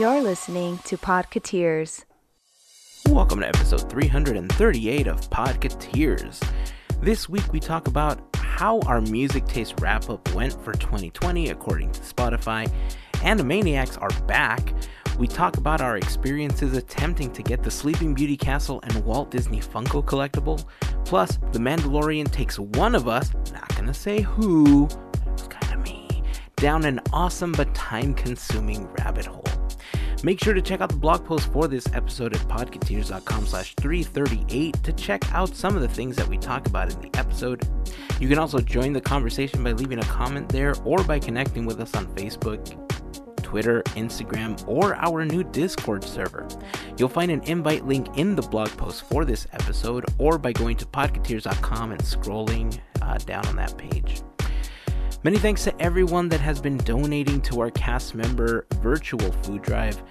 You're listening to Podcateers. Welcome to episode 338 of Podcateers. This week we talk about how our music taste wrap up went for 2020 according to Spotify. Animaniacs are back. We talk about our experiences attempting to get the Sleeping Beauty Castle and Walt Disney Funko collectible. Plus, The Mandalorian takes one of us, not gonna say who, it was kinda me, down an awesome but time consuming rabbit hole. Make sure to check out the blog post for this episode at podcateers.com slash 338 to check out some of the things that we talk about in the episode. You can also join the conversation by leaving a comment there or by connecting with us on Facebook, Twitter, Instagram, or our new Discord server. You'll find an invite link in the blog post for this episode or by going to podcateers.com and scrolling uh, down on that page. Many thanks to everyone that has been donating to our cast member virtual food drive.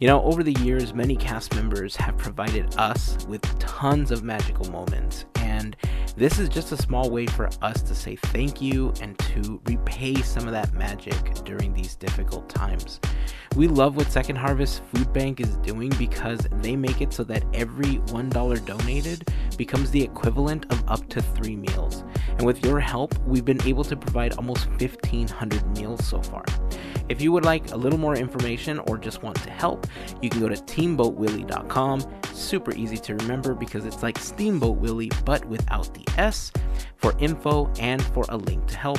You know, over the years, many cast members have provided us with tons of magical moments, and this is just a small way for us to say thank you and to repay some of that magic during these difficult times. We love what Second Harvest Food Bank is doing because they make it so that every $1 donated becomes the equivalent of up to three meals. And with your help, we've been able to provide almost 1,500 meals so far. If you would like a little more information or just want to help, you can go to teamboatwilly.com. Super easy to remember because it's like Steamboat Willie but without the S for info and for a link to help.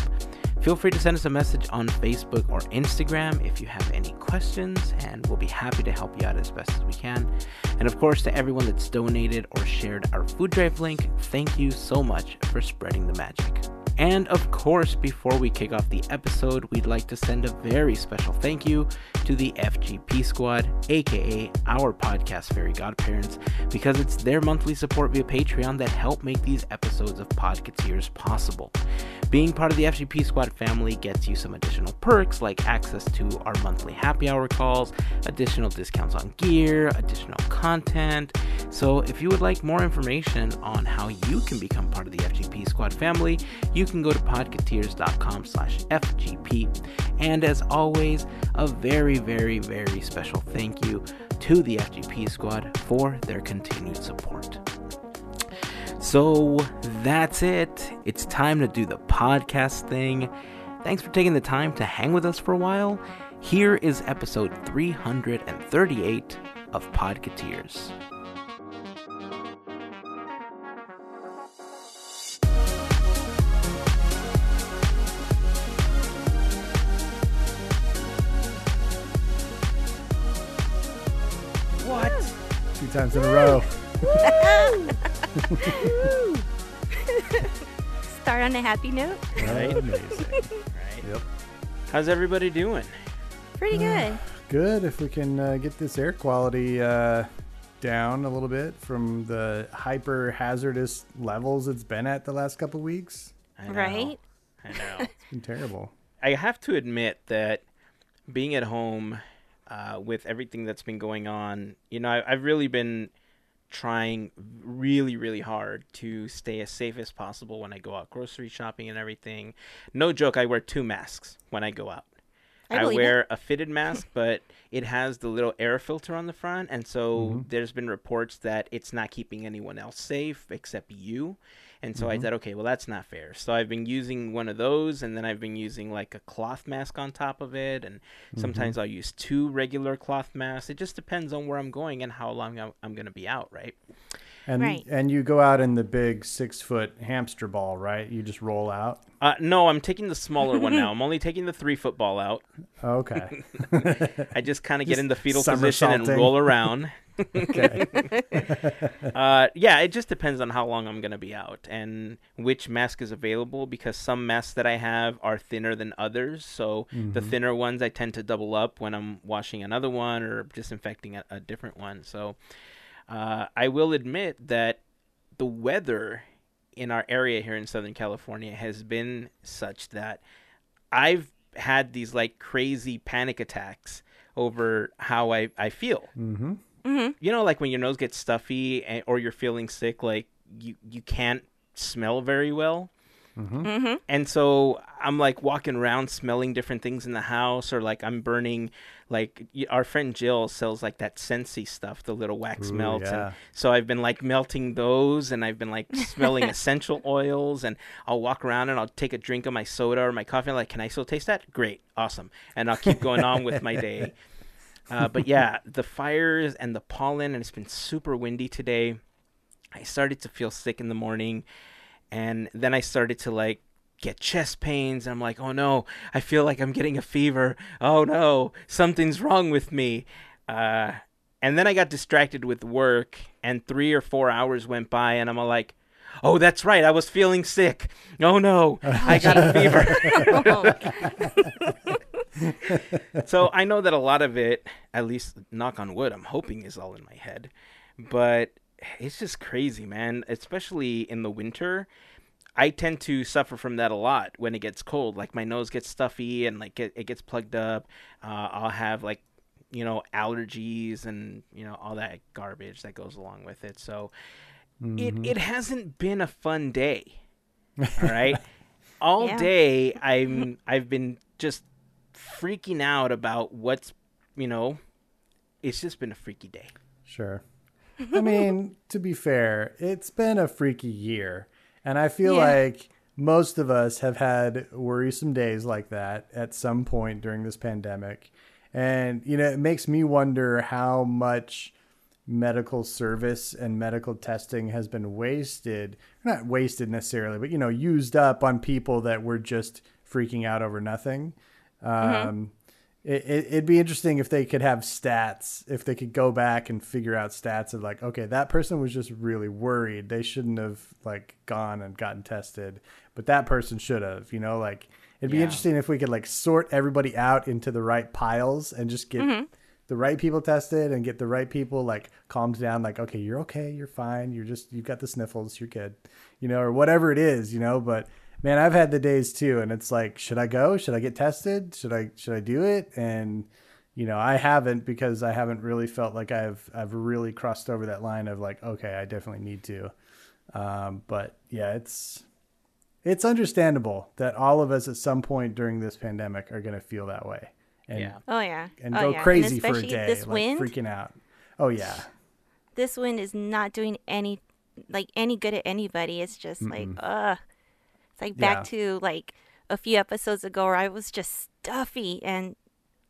Feel free to send us a message on Facebook or Instagram if you have any questions, and we'll be happy to help you out as best as we can. And of course, to everyone that's donated or shared our food drive link, thank you so much for spreading the magic. And of course, before we kick off the episode, we'd like to send a very special thank you to the FGP Squad, aka our podcast fairy godparents, because it's their monthly support via Patreon that help make these episodes of Podcateers possible. Being part of the FGP Squad family gets you some additional perks like access to our monthly happy hour calls, additional discounts on gear, additional content. So, if you would like more information on how you can become part of the FGP Squad family, you can go to podcateers.com slash FGP. And as always, a very, very, very special thank you to the FGP Squad for their continued support. So that's it. It's time to do the podcast thing. Thanks for taking the time to hang with us for a while. Here is episode 338 of Podcateers. Times in a row. Start on a happy note. Right? Amazing. Right. Yep. How's everybody doing? Pretty good. Good. If we can uh, get this air quality uh, down a little bit from the hyper hazardous levels it's been at the last couple weeks. I know. Right? I know. It's been terrible. I have to admit that being at home uh, with everything that's been going on, you know, I, I've really been trying really, really hard to stay as safe as possible when I go out grocery shopping and everything. No joke, I wear two masks when I go out. I I, believe wear a fitted mask, but it has the little air filter on the front, and so Mhm. there's been reports that it's not keeping anyone else safe except you. And so I Mhm. said, okay, well that's not fair. So I've been using one of those, and then I've been using like a cloth mask on top of it, and sometimes I'll use two regular cloth masks. It just depends on where I'm going and how long I'm, I'm going to be out, right? And Right. and you go out in the big six foot hamster ball, right? You just roll out. Uh, no, I'm taking the smaller one now. I'm only taking the three foot ball out. Okay. I just kind of get Just in the fetal position and roll around. Okay. uh, yeah, it just depends on how long I'm gonna be out and which mask is available because some masks that I have are thinner than others. So the Mhm. thinner ones I tend to double up when I'm washing another one or disinfecting a, a different one. So uh, I will admit that the weather in our area here in Southern California has been such that I've had these like crazy panic attacks over how I, I feel Mm-hmm. Mm-hmm. you know like when your nose gets stuffy and, or you're feeling sick like you you can't smell very well Mm-hmm. And so I'm like walking around smelling different things in the house, or like I'm burning, like our friend Jill sells like that Scentsy stuff, the little wax Ooh, melts. yeah. And so I've been like melting those, and I've been like smelling essential oils, and I'll walk around and I'll take a drink of my soda or my coffee. I'm like, can I still taste that? Great, awesome, and I'll keep going on with my day. Uh, but yeah, the fires and the pollen, and it's been super windy today. I started to feel sick in the morning, and then I started to like get chest pains. I'm like, oh no, I feel like I'm getting a fever. Oh no, something's wrong with me. Uh, and then I got distracted with work, and three or four hours went by, and I'm like, oh, that's right, I was feeling sick. Oh no, I got a fever. so I know that a lot of it, at least knock on wood, I'm hoping is all in my head. But it's just crazy, man. Especially in the winter. I tend to suffer from that a lot when it gets cold. Like my nose gets stuffy and like it, it gets plugged up. Uh, I'll have like, you know, allergies and you know all that garbage that goes along with it. So it it hasn't been a fun day. All right, all Yeah. day I'm I've been just freaking out about what's you know. It's just been a freaky day. Sure. I mean, to be fair, it's been a freaky year. And I feel Yeah. like most of us have had worrisome days like that at some point during this pandemic. And, you know, it makes me wonder how much medical service and medical testing has been wasted. Not wasted necessarily, but, you know, used up on people that were just freaking out over nothing. Um, it, it, it'd be interesting if they could have stats, if they could go back and figure out stats of like, okay, that person was just really worried. They shouldn't have like gone and gotten tested, but that person should have, you know, like it'd be Yeah. interesting if we could like sort everybody out into the right piles and just get the right people tested and get the right people like calmed down, like, okay, you're okay, you're fine, you're just, you've got the sniffles, you're good, you know, or whatever it is, you know, but man, I've had the days too, and it's like, should I go? Should I get tested? Should I should I do it? And you know, I haven't because I haven't really felt like I've I've really crossed over that line of like, okay, I definitely need to. Um, but yeah, it's it's understandable that all of us at some point during this pandemic are going to feel that way and Yeah. Oh yeah. and oh, go yeah. crazy and for a day, This like wind, freaking out. Oh yeah, this wind is not doing any like any good at anybody. It's just like ugh. It's like back to like a few episodes ago where I was just stuffy and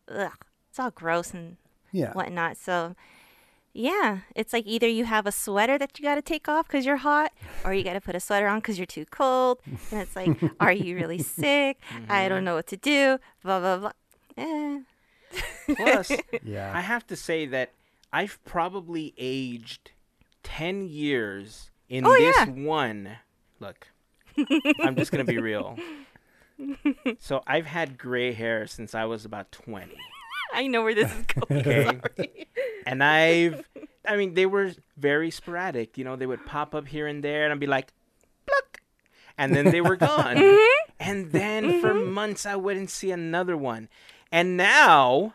ugh. It's all gross and yeah. whatnot. So yeah, it's like either you have a sweater that you got to take off because you're hot, or you got to put a sweater on because you're too cold. And it's like, are you really sick? I don't know what to do. Blah blah blah. Eh. Plus, Yeah. I have to say that I've probably aged 10 years in Oh, this yeah. one. Look, I'm just going to be real. So I've had gray hair since I was about 20. I know where this is going. Okay. And I've, I mean, they were very sporadic. You know, they would pop up here and there, and I'd be like, pluck. And then they were gone. Mm-hmm. And then for months, I wouldn't see another one. And now,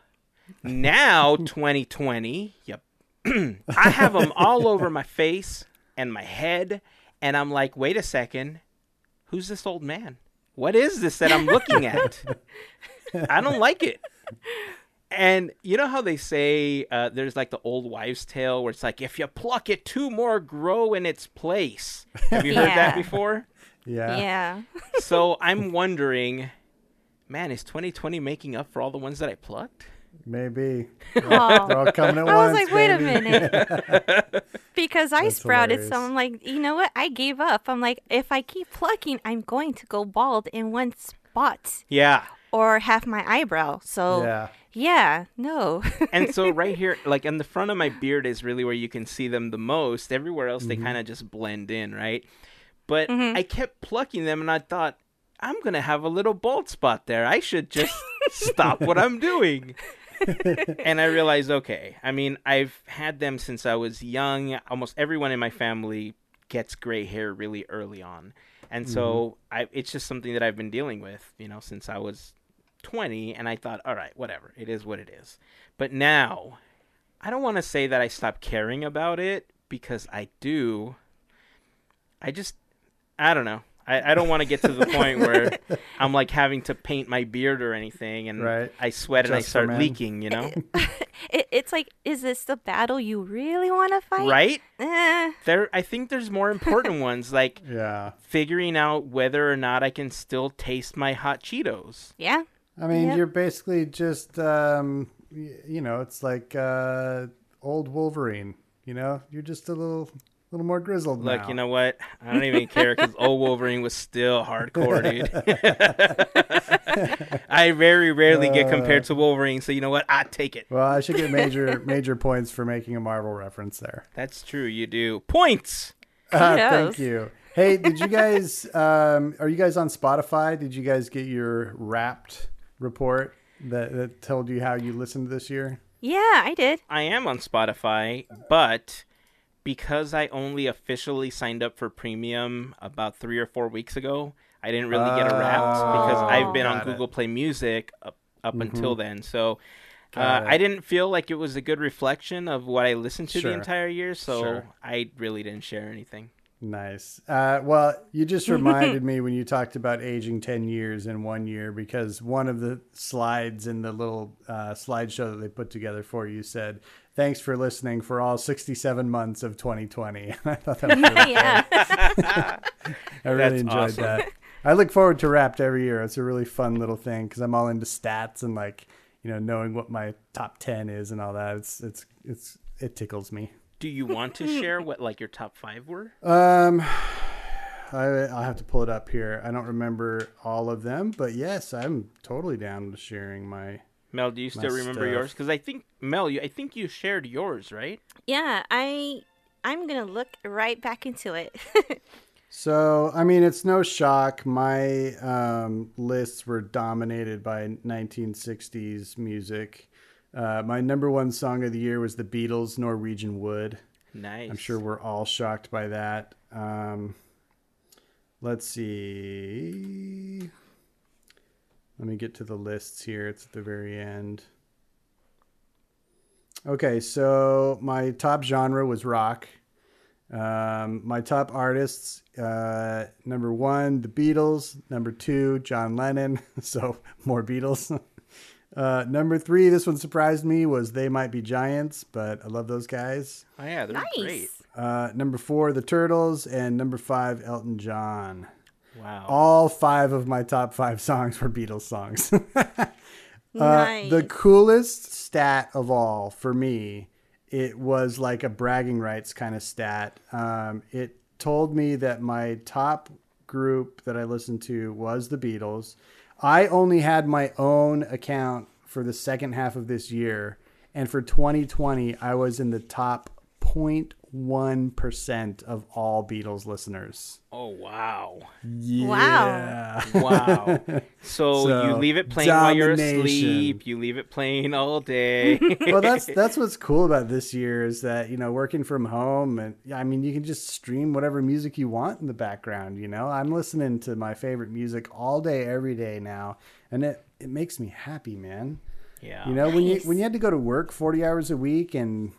now 2020, yep, I have them all over my face and my head. And I'm like, wait a second, who's this old man? What is this that I'm looking at? I don't like it. And you know how they say uh, there's like the old wives' tale where it's like, if you pluck it, two more grow in its place. Have you heard that before? yeah. Yeah. so I'm wondering, man, is 2020 making up for all the ones that I plucked? Maybe. Oh. They're all coming at I was once. like, wait a minute. because I That's sprouted hilarious. some. I'm like, you know what? I gave up. I'm like, if I keep plucking, I'm going to go bald in one spot Yeah. or half my eyebrow. So, yeah, Yeah. no. And so right here, like in the front of my beard is really where you can see them the most. Everywhere else, they mm-hmm. kind of just blend in, right? But mm-hmm. I kept plucking them, and I thought, I'm gonna have a little bald spot there. I should just stop what I'm doing. and I realized, okay, I mean, I've had them since I was young. Almost everyone in my family gets gray hair really early on. And so mm-hmm. I, it's just something that I've been dealing with, you know, since I was 20. And I thought, all right, whatever. It is what it is. But now, I don't want to say that I stopped caring about it because I do. I just, I don't know. I, I don't want to get to the point where I'm like having to paint my beard or anything, and Right. I sweat and I start leaking. You know, It, it's like, is this the battle you really want to fight? right? Eh. There, I think there's more important ones like Yeah. figuring out whether or not I can still taste my hot Cheetos. Yeah. I mean, Yep. you're basically just, um, you know, it's like uh, old Wolverine. You know, you're just a little, little more grizzled Look, now. you know what? I don't even care because old Wolverine was still hardcore, dude. I very rarely get compared to Wolverine, so you know what? I take it. Well, I should get major, major points for making a Marvel reference there. That's true. You do points. Uh, thank you. Hey, did you guys? Um, are you guys on Spotify? Did you guys get your Wrapped report that, that told you how you listened this year? Yeah, I did. I am on Spotify, but because I only officially signed up for premium about three or four weeks ago, I didn't really get a wrapped because I've been on it. Google Play Music up, up until then. So uh, I didn't feel like it was a good reflection of what I listened to Sure. the entire year. So Sure. I really didn't share anything. Nice. Uh, well, you just reminded me when you talked about aging 10 years in one year because one of the slides in the little uh, slideshow that they put together for you said, Thanks for listening for all 67 months of 2020. I thought that was really yeah. I really That's enjoyed awesome. that. I look forward to Wrapped every year. It's a really fun little thing because I'm all into stats and like, you know, knowing what my top 10 is and all that. It's, it's, it's, it tickles me. Do you want to share what like your top five were? Um, I I'll have to pull it up here. I don't remember all of them, but yes, I'm totally down to sharing my. Mel, do you still My remember stuff. yours? Because I think Mel, you, I think you shared yours, right? Yeah, I I'm going to look right back into it. So I mean, it's no shock. My um, lists were dominated by 1960s music. Uh, my number one song of the year was the Beatles' "Norwegian Wood." Nice. I'm sure we're all shocked by that. Um, let's see. Let me get to the lists here. It's at the very end. Okay, so my top genre was rock. Um, my top artists uh, number one, the Beatles. Number two, John Lennon. So more Beatles. Uh, number three, this one surprised me, was They Might Be Giants, but I love those guys. Oh yeah, they're great. Uh, number four, the Turtles, and number five, Elton John. Wow. All five of my top five songs were Beatles songs. uh, nice. The coolest stat of all for me, it was like a bragging rights kind of stat. Um, it told me that my top group that I listened to was the Beatles. I only had my own account for the second half of this year, and for 2020, I was in the top 0.1% of all Beatles listeners. Oh wow. Yeah. Wow. So, So, you leave it playing while you're asleep. You leave it playing all day. well, that's that's what's cool about this year is that you know working from home and I mean you can just stream whatever music you want in the background. You know, I'm listening to my favorite music all day, every day now, and it it makes me happy, man. yeah. You know, when you when you had to go to work 40 hours a week and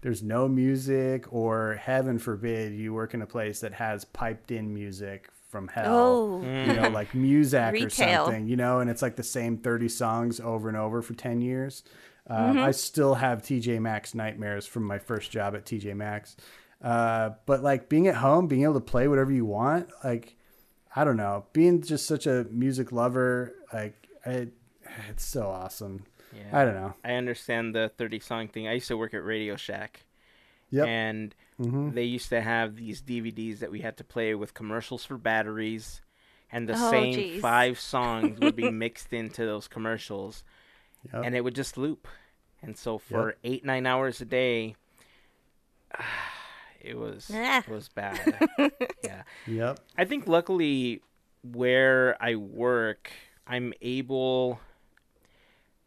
there's no music, or heaven forbid, you work in a place that has piped in music from hell. Oh. You know, like Muzak or something, you know, and it's like the same 30 songs over and over for 10 years. Um, I still have TJ Maxx nightmares from my first job at TJ Maxx. Uh, but like being at home, being able to play whatever you want, like, I don't know, being just such a music lover, like, I, it's so awesome. Yeah. I don't know. I understand the 30 song thing. I used to work at Radio Shack. Yep. And Mm-hmm. they used to have these DVDs that we had to play with commercials for batteries. And the Oh, same geez. five songs would be mixed into those commercials. Yep. And it would just loop. And so for eight, nine hours a day, it was Ah. it was bad. yeah. Yep. I think luckily where I work, I'm able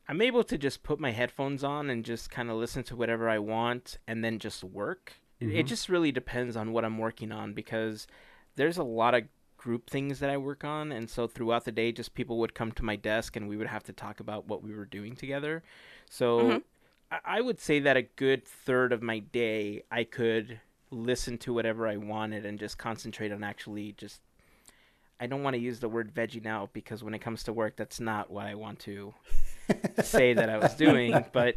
I'm able to just put my headphones on and just kind of listen to whatever I want and then just work. It- It mm-hmm. just really depends on what I'm working on because there's a lot of group things that I work on and so throughout the day just people would come to my desk and we would have to talk about what we were doing together. So mm-hmm. I- I would say that a good third of my day I could listen to whatever I wanted and just concentrate on actually just I don't want to use the word veggie now because when it comes to work, that's not what I want to say that I was doing. But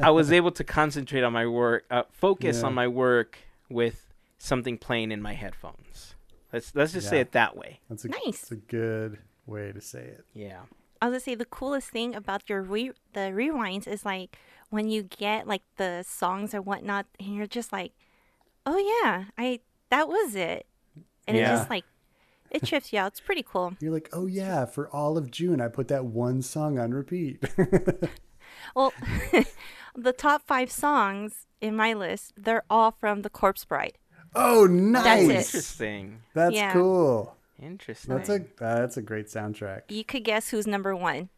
I was able to concentrate on my work, uh, focus Yeah. on my work with something playing in my headphones. Let's let's just say it that way. That's a, Nice. That's a good way to say it. Yeah. I was gonna say the coolest thing about your re- the rewinds is like when you get like the songs or whatnot, and you're just like, oh yeah, I that was it, and it just like it trips you out. It's pretty cool. You're like, oh yeah, for all of June, I put that one song on repeat. Well, the top five songs in my list, they're all from the Corpse Bride. oh, nice. it. Interesting. That's Yeah. cool. Interesting. That's a uh, that's a great soundtrack. You could guess who's number one,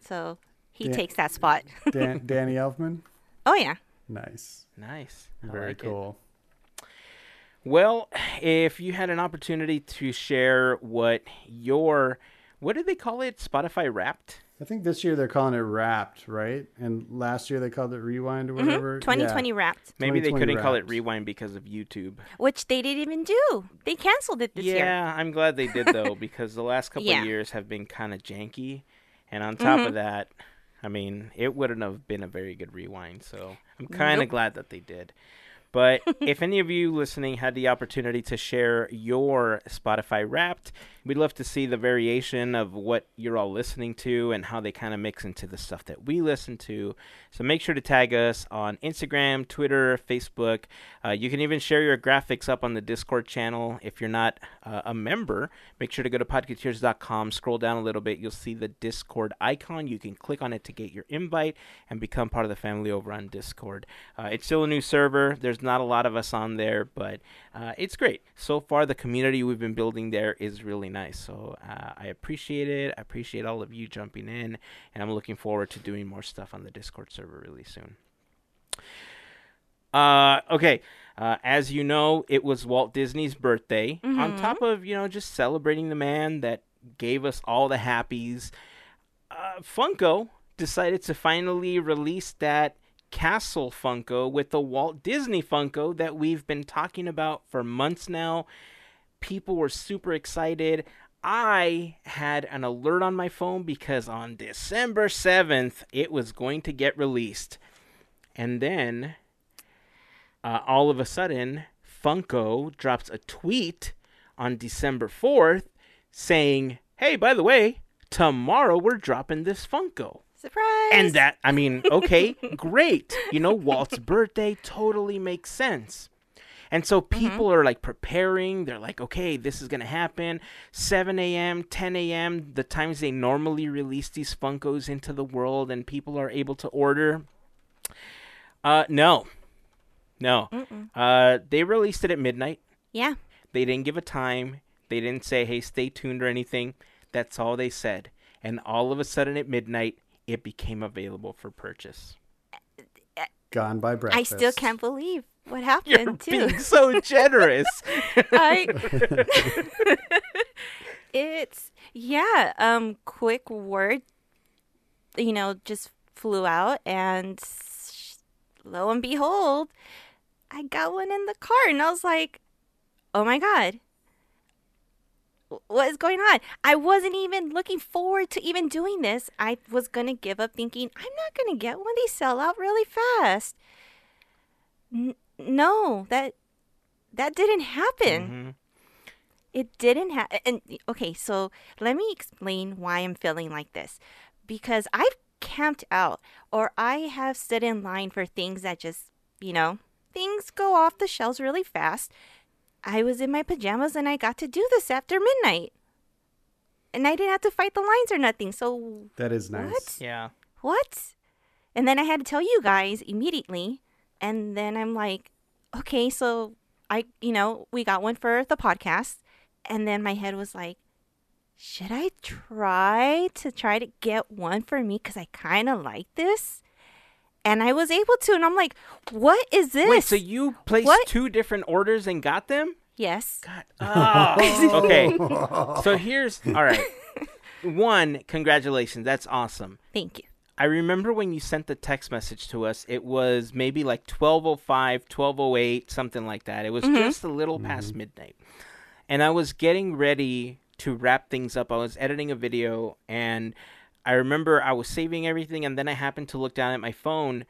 so he Yeah. takes that spot. Dan- Danny Elfman. Oh yeah, Nice. nice. I Very like it. Cool. Well, if you had an opportunity to share what your what did they call it? Spotify Wrapped. I think this year they're calling it Wrapped, right? And last year they called it Rewind or whatever. 2020 Yeah. wrapped, Maybe they couldn't call it Rewind because of YouTube. which they didn't even do. They canceled it this yeah, year. Yeah, I'm glad they did though because the last couple Yeah. of years have been kind of janky, and on top Mm-hmm. of that, I mean, it wouldn't have been a very good rewind. So I'm kind of Nope. glad that they did. But if any of you listening had the opportunity to share your Spotify Wrapped, we'd love to see the variation of what you're all listening to and how they kind of mix into the stuff that we listen to. So make sure to tag us on Instagram, Twitter, Facebook. Uh, you can even share your graphics up on the Discord channel. If you're not uh, a member, make sure to go to podcateers.com, scroll down a little bit. You'll see the Discord icon. You can click on it to get your invite and become part of the family over on Discord. Uh, it's still a new server. There's not a lot of us on there, but uh, it's great. So far, the community we've been building there is really nice. So uh, I appreciate it. I appreciate all of you jumping in, and I'm looking forward to doing more stuff on the Discord server really soon. Uh, okay. Uh, as you know, it was Walt Disney's birthday. On top of you know just celebrating the man that gave us all the happies, uh, Funko decided to finally release that Castle Funko with the Walt Disney Funko that we've been talking about for months now. People were super excited. I had an alert on my phone because on December 7th it was going to get released. And then uh, all of a sudden, Funko drops a tweet on December 4th saying, Hey, by the way, tomorrow we're dropping this Funko. Surprise! And that, I mean, okay, great. You know, Walt's birthday totally makes sense. And so people are like preparing. They're like, okay, this is going to happen. 7 a.m., 10 a.m., the times they normally release these Funkos into the world and people are able to order. Uh, no. No. Uh, they released it at midnight. yeah, They didn't give a time. They didn't say, hey, stay tuned or anything. That's all they said. And all of a sudden at midnight, it became available for purchase. Gone by breakfast. I still can't believe what You're happened too. being so generous. I it's yeah, um quick word you know, just flew out and lo and behold, I got one in the car and I was like, "Oh my god. Wh- What is going on? I wasn't even looking forward to even doing this. I was going to give up thinking, I'm not going to get one. They sell out really fast. N- no, that that didn't happen. Mhm. It didn't happen. And okay, so let me explain why I'm feeling like this. Because I've camped out or I have stood in line for things that just, you know, things go off the shelves really fast. I was in my pajamas and I got to do this after midnight. And I didn't have to fight the lines or nothing. So, That is nice. What? Yeah. what? And then I had to tell you guys immediately. And then I'm like, okay, so I, you know, we got one for the podcast. And then my head was like, should I try to try to get one for me? Because I kind of like this. And I was able to. And I'm like, what is this? Wait, so you placed What? two different orders and got them? yes. God. Oh, okay. So here's all right. One, congratulations. That's awesome. Thank you. I remember when you sent the text message to us, it was maybe like 1205, 1208, something like that. It was mm-hmm. just a little past mm-hmm. midnight. And I was getting ready to wrap things up. I was editing a video and I remember I was saving everything and then I happened to look down at my phone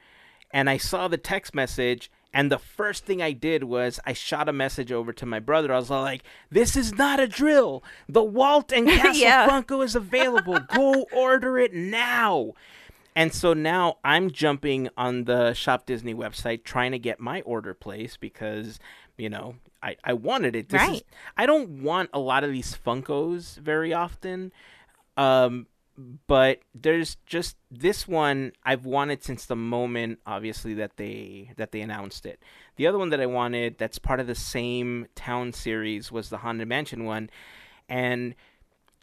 and I saw the text message and the first thing I did was I shot a message over to my brother. I was like, "This is not a drill. The Walt and Castle yeah. Funko is available. Go order it now." And so now I'm jumping on the Shop Disney website trying to get my order placed because, you know, I, I wanted it. This right. Is, I don't want a lot of these Funkos very often. Um, but there's just this one I've wanted since the moment obviously that they that they announced it. The other one that I wanted that's part of the same town series was the Haunted Mansion one and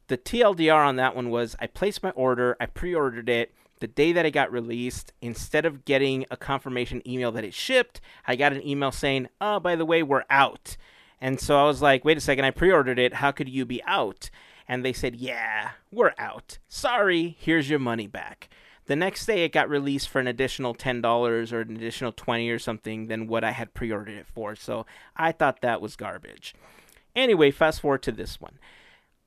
the TLDR on that one was I placed my order, I pre-ordered it the day that it got released, instead of getting a confirmation email that it shipped, I got an email saying, "Oh, by the way, we're out." And so I was like, "Wait a second, I pre-ordered it. How could you be out?" And they said, Yeah, we're out. Sorry, here's your money back. The next day, it got released for an additional $10 or an additional 20 or something than what I had pre ordered it for. So I thought that was garbage. Anyway, fast forward to this one.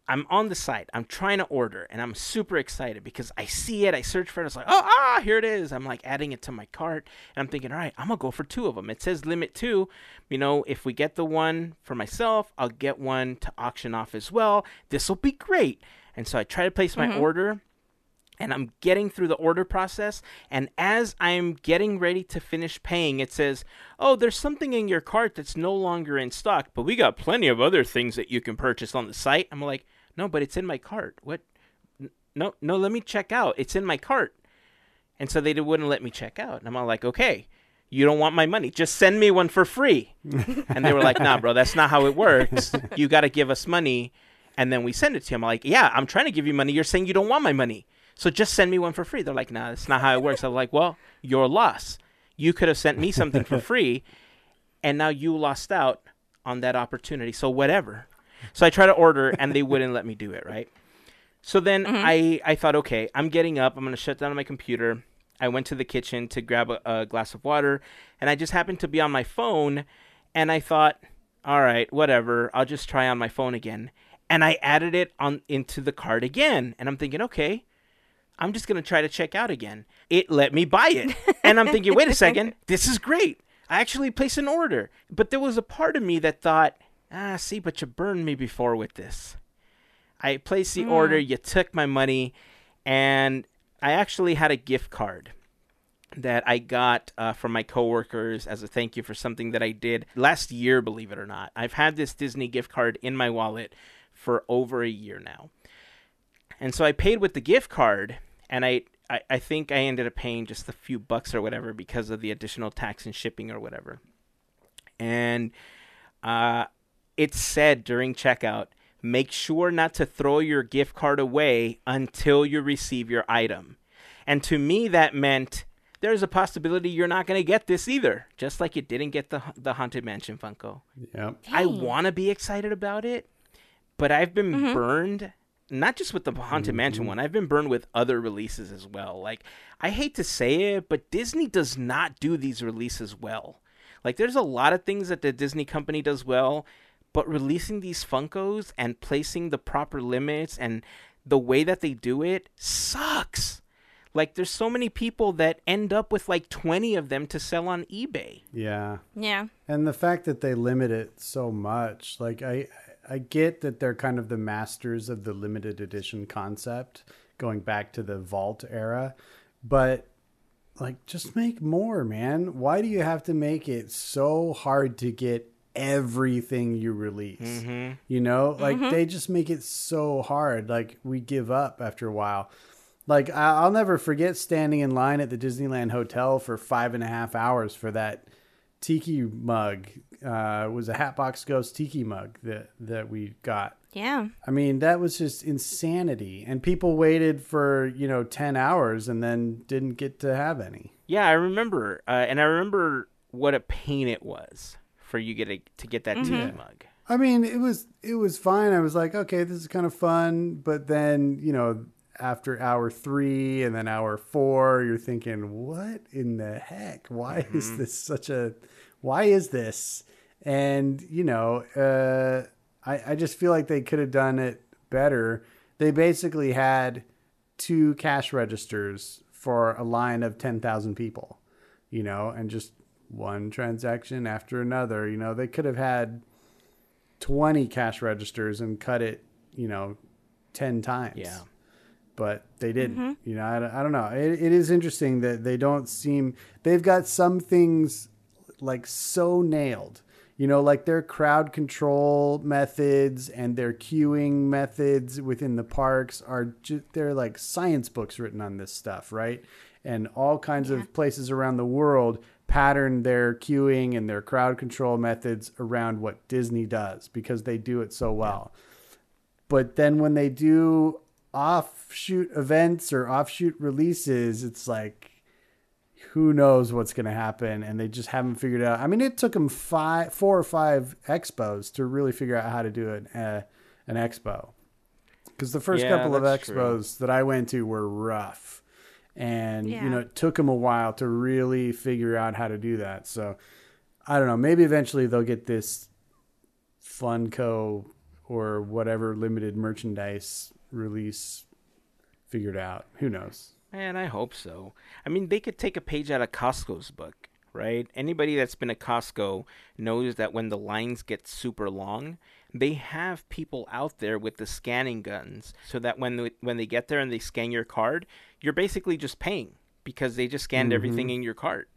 I'm on the site. I'm trying to order, and I'm super excited because I see it. I search for it. It's like, oh, ah, here it is. I'm like adding it to my cart, and I'm thinking, all right, I'm gonna go for two of them. It says limit two. You know, if we get the one for myself, I'll get one to auction off as well. This will be great. And so I try to place my mm-hmm. order, and I'm getting through the order process. And as I'm getting ready to finish paying, it says, Oh, there's something in your cart that's no longer in stock, but we got plenty of other things that you can purchase on the site. I'm like, no, but it's in my cart. What? No, no, let me check out. It's in my cart. And so they wouldn't let me check out. And I'm all like, okay, you don't want my money. Just send me one for free. and they were like, nah, bro, that's not how it works. You got to give us money and then we send it to you. I'm like, yeah, I'm trying to give you money. You're saying you don't want my money. So just send me one for free. They're like, nah, that's not how it works. I'm like, well, your loss. You could have sent me something for free and now you lost out on that opportunity. So whatever. So I try to order, and they wouldn't let me do it. Right. So then mm-hmm. I I thought, okay, I'm getting up. I'm gonna shut down my computer. I went to the kitchen to grab a, a glass of water, and I just happened to be on my phone, and I thought, all right, whatever. I'll just try on my phone again, and I added it on into the cart again, and I'm thinking, okay. I'm just going to try to check out again. It let me buy it. And I'm thinking, wait a second, this is great. I actually placed an order. But there was a part of me that thought, Ah, see, but you burned me before with this. I placed the mm. order, you took my money, and I actually had a gift card that I got uh, from my coworkers as a thank you for something that I did last year, believe it or not. I've had this Disney gift card in my wallet for over a year now. And so I paid with the gift card, and I, I, I think I ended up paying just a few bucks or whatever because of the additional tax and shipping or whatever. And uh, it said during checkout, make sure not to throw your gift card away until you receive your item. And to me, that meant there's a possibility you're not going to get this either, just like you didn't get the the Haunted Mansion Funko. Yeah. I want to be excited about it, but I've been mm-hmm. burned not just with the Haunted mm-hmm. Mansion one. I've been burned with other releases as well. Like I hate to say it, but Disney does not do these releases well. Like there's a lot of things that the Disney company does well, but releasing these Funkos and placing the proper limits and the way that they do it sucks. Like there's so many people that end up with like 20 of them to sell on eBay. Yeah. Yeah. And the fact that they limit it so much, like I I get that they're kind of the masters of the limited edition concept going back to the vault era, but like just make more, man. Why do you have to make it so hard to get everything you release. Mm-hmm. You know, like mm-hmm. they just make it so hard. Like we give up after a while. Like I'll never forget standing in line at the Disneyland Hotel for five and a half hours for that tiki mug. Uh, was a Hatbox Ghost tiki mug that that we got. Yeah. I mean, that was just insanity. And people waited for, you know, 10 hours and then didn't get to have any. Yeah, I remember. Uh, and I remember what a pain it was for you get a, to get that mm-hmm. tea mug. I mean, it was it was fine. I was like, okay, this is kind of fun, but then you know, after hour three and then hour four, you're thinking, what in the heck? Why mm-hmm. is this such a? Why is this? And you know, uh, I I just feel like they could have done it better. They basically had two cash registers for a line of 10,000 people, you know, and just one transaction after another. You know, they could have had 20 cash registers and cut it, you know, 10 times. Yeah. But they didn't. Mm-hmm. You know, I, I don't know. It, it is interesting that they don't seem, they've got some things like so nailed. You know, like their crowd control methods and their queuing methods within the parks are just, they're like science books written on this stuff, right? And all kinds yeah. of places around the world pattern their queuing and their crowd control methods around what Disney does because they do it so well. But then when they do offshoot events or offshoot releases, it's like who knows what's going to happen and they just haven't figured out. I mean, it took them five, four or five expos to really figure out how to do an uh, an expo. Because the first yeah, couple of expos true. that I went to were rough and yeah. you know it took them a while to really figure out how to do that. So i don't know maybe eventually they'll get this Funko or whatever limited merchandise release figured out. Who knows? Man i hope so. I mean they could take a page out of costco's book right? Anybody that's been at costco knows that when the lines get super long they have people out there with the scanning guns so that when the, when they get there and they scan your card, you're basically just paying because they just scanned mm-hmm. everything in your cart.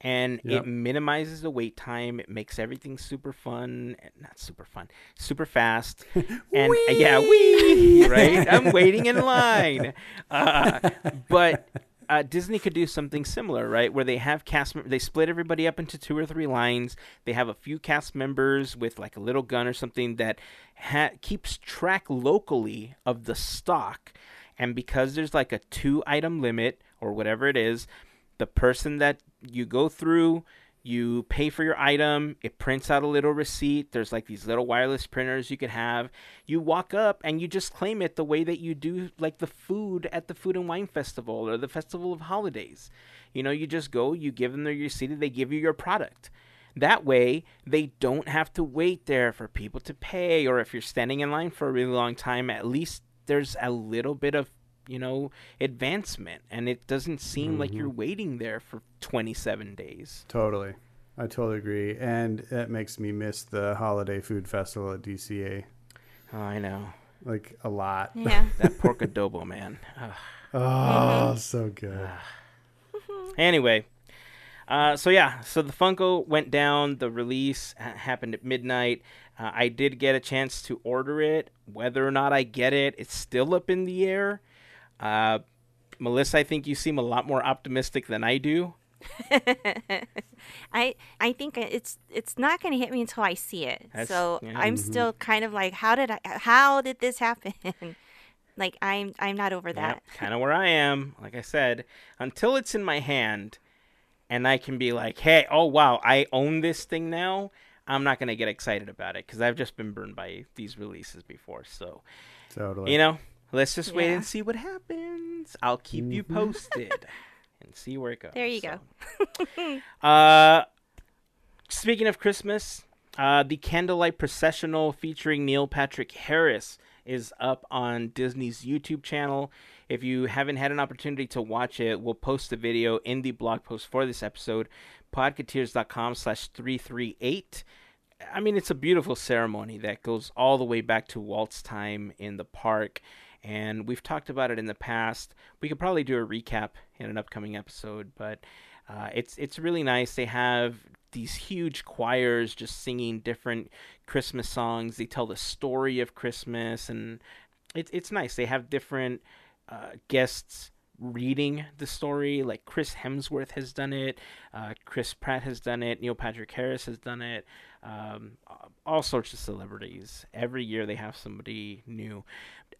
And yep. it minimizes the wait time. It makes everything super fun, not super fun, super fast. and uh, yeah, we right. I'm waiting in line, uh, but uh, Disney could do something similar, right? Where they have cast, they split everybody up into two or three lines. They have a few cast members with like a little gun or something that ha- keeps track locally of the stock. And because there's like a two item limit or whatever it is, the person that you go through you pay for your item, it prints out a little receipt. There's like these little wireless printers you could have. You walk up and you just claim it the way that you do like the food at the Food and Wine Festival or the Festival of Holidays. You know, you just go, you give them their receipt, they give you your product. That way, they don't have to wait there for people to pay, or if you're standing in line for a really long time, at least there's a little bit of you know advancement and it doesn't seem mm-hmm. like you're waiting there for 27 days totally i totally agree and that makes me miss the holiday food festival at dca oh i know like a lot yeah that pork adobo man Ugh. oh mm-hmm. so good anyway uh, so yeah, so the Funko went down. The release happened at midnight. Uh, I did get a chance to order it. Whether or not I get it, it's still up in the air. Uh, Melissa, I think you seem a lot more optimistic than I do. I I think it's it's not going to hit me until I see it. That's, so yeah. I'm mm-hmm. still kind of like, how did I? How did this happen? like I'm I'm not over that. Yep, kind of where I am. Like I said, until it's in my hand, and I can be like, hey, oh wow, I own this thing now. I'm not going to get excited about it because I've just been burned by these releases before. So, totally. You know, Let's just wait and see what happens. I'll keep you mm-hmm. posted and see where it goes. There you so. go. uh, speaking of Christmas, uh, the Candlelight Processional featuring Neil Patrick Harris is up on Disney's YouTube channel. If you haven't had an opportunity to watch it, we'll post the video in the blog post for this episode, podcateers.com slash 338. I mean, it's a beautiful ceremony that goes all the way back to Walt's time in the park and we've talked about it in the past. We could probably do a recap in an upcoming episode, but uh, it's it's really nice. They have these huge choirs just singing different Christmas songs. They tell the story of Christmas, and it's it's nice. They have different uh, guests reading the story. Like Chris Hemsworth has done it, uh, Chris Pratt has done it, Neil Patrick Harris has done it um, all sorts of celebrities. Every year they have somebody new.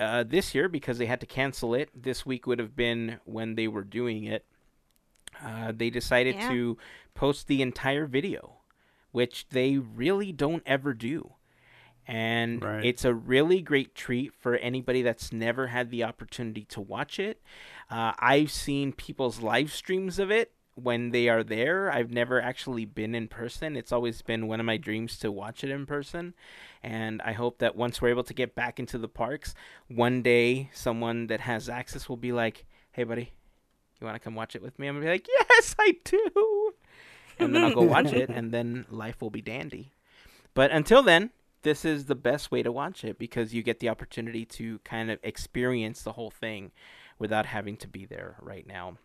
Uh, this year, because they had to cancel it, this week would have been when they were doing it. Uh, they decided yeah. to post the entire video, which they really don't ever do. And right. it's a really great treat for anybody that's never had the opportunity to watch it. Uh, I've seen people's live streams of it when they are there. I've never actually been in person. It's always been one of my dreams to watch it in person. And I hope that once we're able to get back into the parks, one day someone that has access will be like, hey, buddy, you want to come watch it with me? I'm going to be like, yes, I do. And then I'll go watch it, and then life will be dandy. But until then, this is the best way to watch it because you get the opportunity to kind of experience the whole thing without having to be there right now.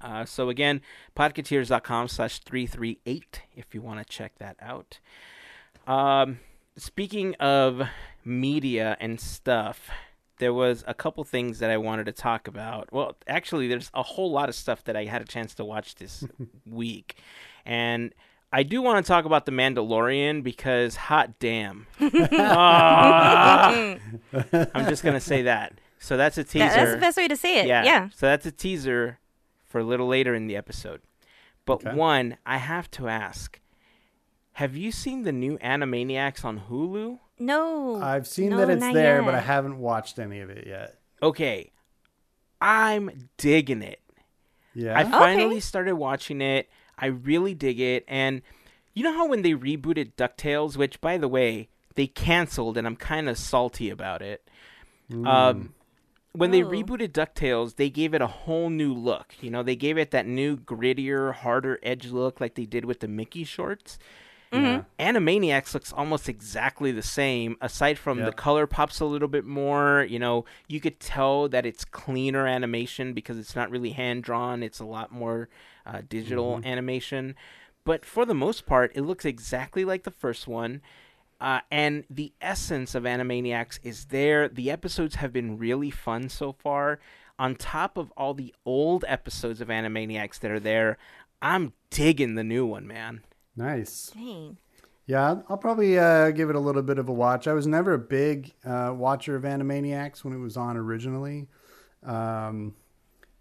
Uh, so again, podcateers.com slash 338 if you want to check that out. Um, speaking of media and stuff, there was a couple things that I wanted to talk about. Well, actually, there's a whole lot of stuff that I had a chance to watch this week. And I do want to talk about The Mandalorian because hot damn. Ah. I'm just going to say that. So that's a teaser. that's the best way to say it. Yeah. yeah. So that's a teaser for a little later in the episode. But okay. one, I have to ask have you seen the new Animaniacs on Hulu? No. I've seen no, that it's there, yet. but I haven't watched any of it yet. Okay. I'm digging it. Yeah. I finally okay. started watching it. I really dig it. And you know how when they rebooted DuckTales, which, by the way, they canceled, and I'm kind of salty about it. Mm. Um, when oh. they rebooted DuckTales, they gave it a whole new look. You know, they gave it that new grittier, harder edge look like they did with the Mickey shorts. Mm-hmm. Animaniacs looks almost exactly the same, aside from yep. the color pops a little bit more. You know, you could tell that it's cleaner animation because it's not really hand drawn, it's a lot more uh, digital mm-hmm. animation. But for the most part, it looks exactly like the first one. Uh, and the essence of Animaniacs is there. The episodes have been really fun so far. On top of all the old episodes of Animaniacs that are there, I'm digging the new one, man. Nice. Dang. Yeah, I'll probably uh, give it a little bit of a watch. I was never a big uh, watcher of Animaniacs when it was on originally. Um,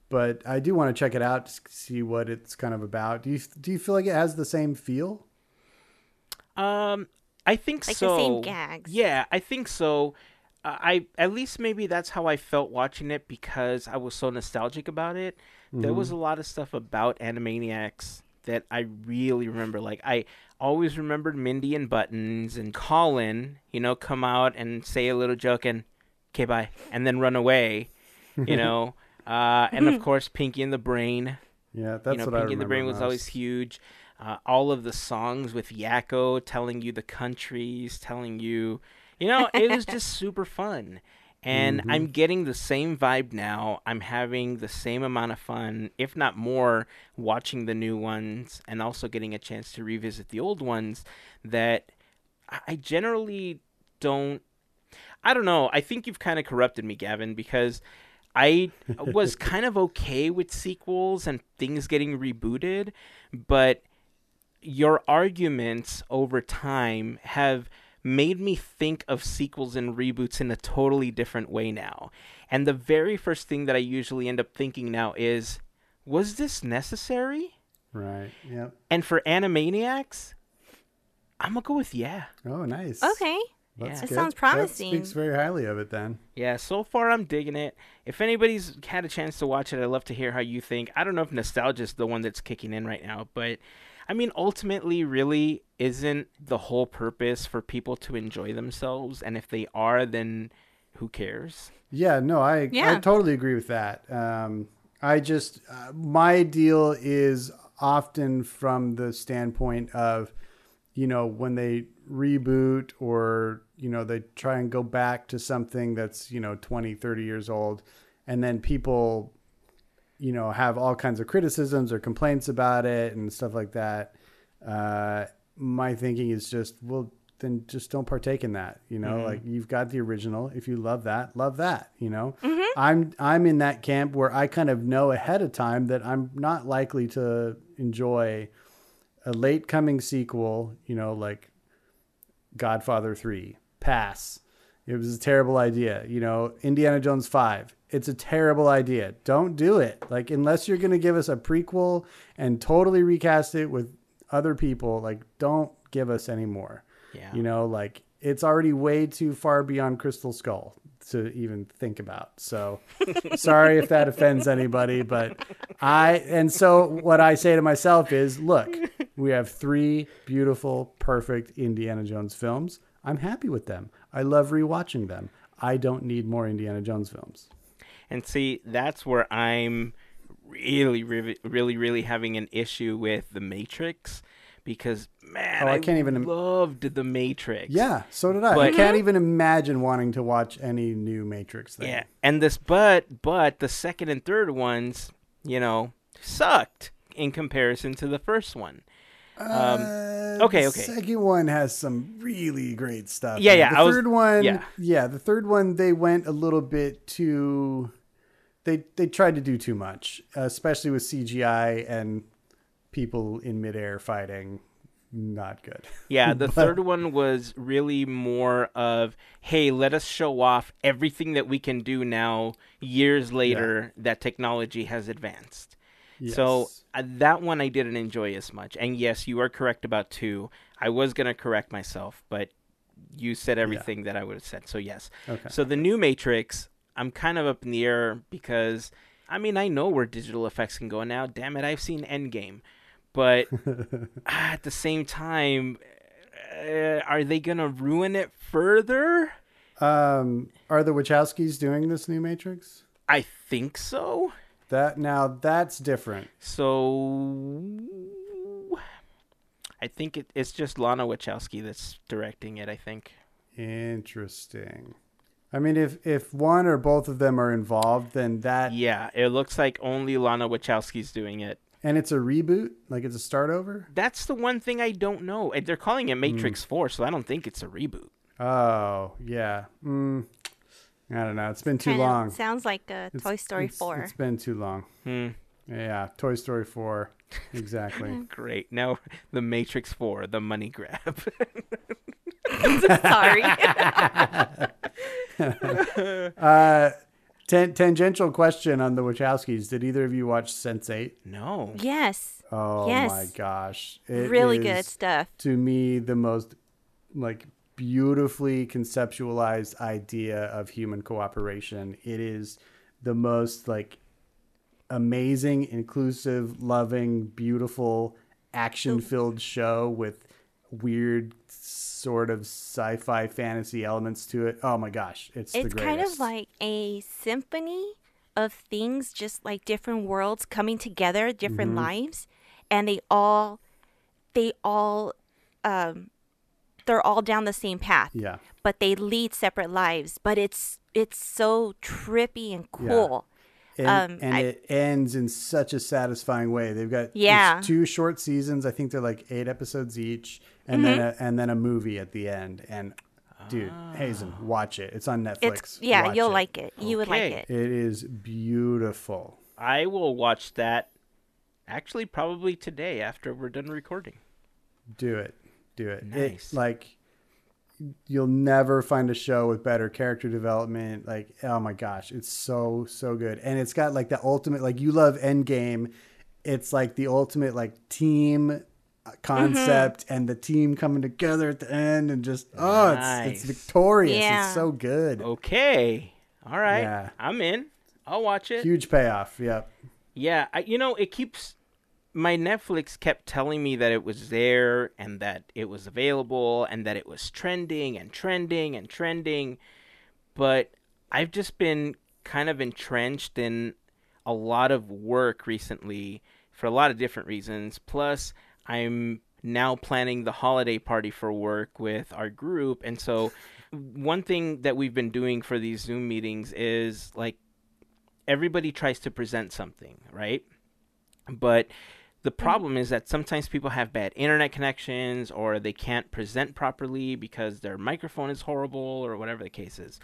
but I do want to check it out to see what it's kind of about. Do you do you feel like it has the same feel? Um, I think like so. the same gags. Yeah, I think so. Uh, I at least maybe that's how I felt watching it because I was so nostalgic about it. Mm-hmm. There was mm-hmm. a lot of stuff about Animaniacs that I really remember. Like I always remembered Mindy and Buttons and Colin, you know, come out and say a little joke and okay bye and then run away, you know. Uh, and of course, Pinky and the Brain. Yeah, that's you know, what Pinky I remember. Pinky and the Brain was most. always huge. Uh, all of the songs with Yakko telling you the countries, telling you, you know, it was just super fun. And mm-hmm. I'm getting the same vibe now. I'm having the same amount of fun, if not more, watching the new ones and also getting a chance to revisit the old ones that I generally don't. I don't know. I think you've kind of corrupted me, Gavin, because I was kind of okay with sequels and things getting rebooted, but your arguments over time have made me think of sequels and reboots in a totally different way now. And the very first thing that I usually end up thinking now is was this necessary? Right. Yep. And for Animaniacs, I'm gonna go with yeah. Oh, nice. Okay. That's yeah. It sounds promising. That speaks very highly of it then. Yeah, so far I'm digging it. If anybody's had a chance to watch it, I'd love to hear how you think. I don't know if nostalgia is the one that's kicking in right now, but I mean, ultimately, really, isn't the whole purpose for people to enjoy themselves? And if they are, then who cares? Yeah, no, I yeah. I totally agree with that. Um, I just uh, my deal is often from the standpoint of you know when they reboot or you know they try and go back to something that's you know 20 30 years old and then people you know have all kinds of criticisms or complaints about it and stuff like that uh, my thinking is just well then just don't partake in that you know mm-hmm. like you've got the original if you love that love that you know mm-hmm. i'm i'm in that camp where i kind of know ahead of time that i'm not likely to enjoy a late coming sequel you know like Godfather 3, pass. It was a terrible idea. You know, Indiana Jones 5, it's a terrible idea. Don't do it. Like, unless you're going to give us a prequel and totally recast it with other people, like, don't give us any more. Yeah. You know, like, it's already way too far beyond Crystal Skull. to even think about. So sorry if that offends anybody, but I and so what I say to myself is, look, we have three beautiful, perfect Indiana Jones films. I'm happy with them. I love rewatching them. I don't need more Indiana Jones films. And see, that's where I'm really, really, really, really having an issue with The Matrix because man, oh, I, I can't even loved The Matrix. Yeah, so did I. But, I can't even imagine wanting to watch any new Matrix thing. Yeah, and this, but but the second and third ones, you know, sucked in comparison to the first one. Um, uh, okay, okay. second one has some really great stuff. Yeah, yeah. The third was, one, yeah. yeah, the third one they went a little bit too. They they tried to do too much, especially with CGI and people in midair fighting. Not good. Yeah, the but, third one was really more of, hey, let us show off everything that we can do now, years later, yeah. that technology has advanced. Yes. So uh, that one I didn't enjoy as much. And yes, you are correct about two. I was going to correct myself, but you said everything yeah. that I would have said. So yes. Okay. So the new Matrix, I'm kind of up in the air because I mean, I know where digital effects can go now. Damn it, I've seen Endgame. But at the same time, uh, are they going to ruin it further? Um, are the Wachowskis doing this new Matrix? I think so. That now that's different. So I think it, it's just Lana Wachowski that's directing it. I think. Interesting. I mean, if if one or both of them are involved, then that yeah, it looks like only Lana Wachowski's doing it. And it's a reboot, like it's a start over. That's the one thing I don't know. They're calling it Matrix mm. Four, so I don't think it's a reboot. Oh yeah. Mm. I don't know. It's been too long. Sounds like a Toy Story it's, 4. It's been too long. Hmm. Yeah, Toy Story 4. Exactly. Great. Now, The Matrix 4, the money grab. Sorry. uh, ten- tangential question on the Wachowskis. Did either of you watch Sense8? No. Yes. Oh yes. my gosh. It really good stuff. To me, the most like beautifully conceptualized idea of human cooperation. It is the most like amazing, inclusive, loving, beautiful, action-filled show with weird sort of sci-fi fantasy elements to it. Oh my gosh, it's it's kind of like a symphony of things, just like different worlds coming together, different mm-hmm. lives, and they all they all um, they're all down the same path. Yeah. But they lead separate lives. But it's it's so trippy and cool. Yeah. And, um, and I, it ends in such a satisfying way. They've got yeah. two short seasons. I think they're like eight episodes each, and mm-hmm. then a, and then a movie at the end. And dude, Hazen, watch it. It's on Netflix. It's, yeah, watch you'll it. like it. You okay. would like it. It is beautiful. I will watch that. Actually, probably today after we're done recording. Do it do it. Nice. It, like you'll never find a show with better character development. Like, oh my gosh, it's so so good, and it's got like the ultimate. Like you love Endgame, it's like the ultimate like team concept mm-hmm. and the team coming together at the end and just oh nice. it's it's victorious yeah. it's so good okay all right yeah. i'm in i'll watch it huge payoff yep yeah I, you know it keeps my Netflix kept telling me that it was there and that it was available and that it was trending and trending and trending. But I've just been kind of entrenched in a lot of work recently for a lot of different reasons. Plus, I'm now planning the holiday party for work with our group. And so, one thing that we've been doing for these Zoom meetings is like everybody tries to present something, right? But the mm-hmm. problem is that sometimes people have bad internet connections or they can't present properly because their microphone is horrible or whatever the case is.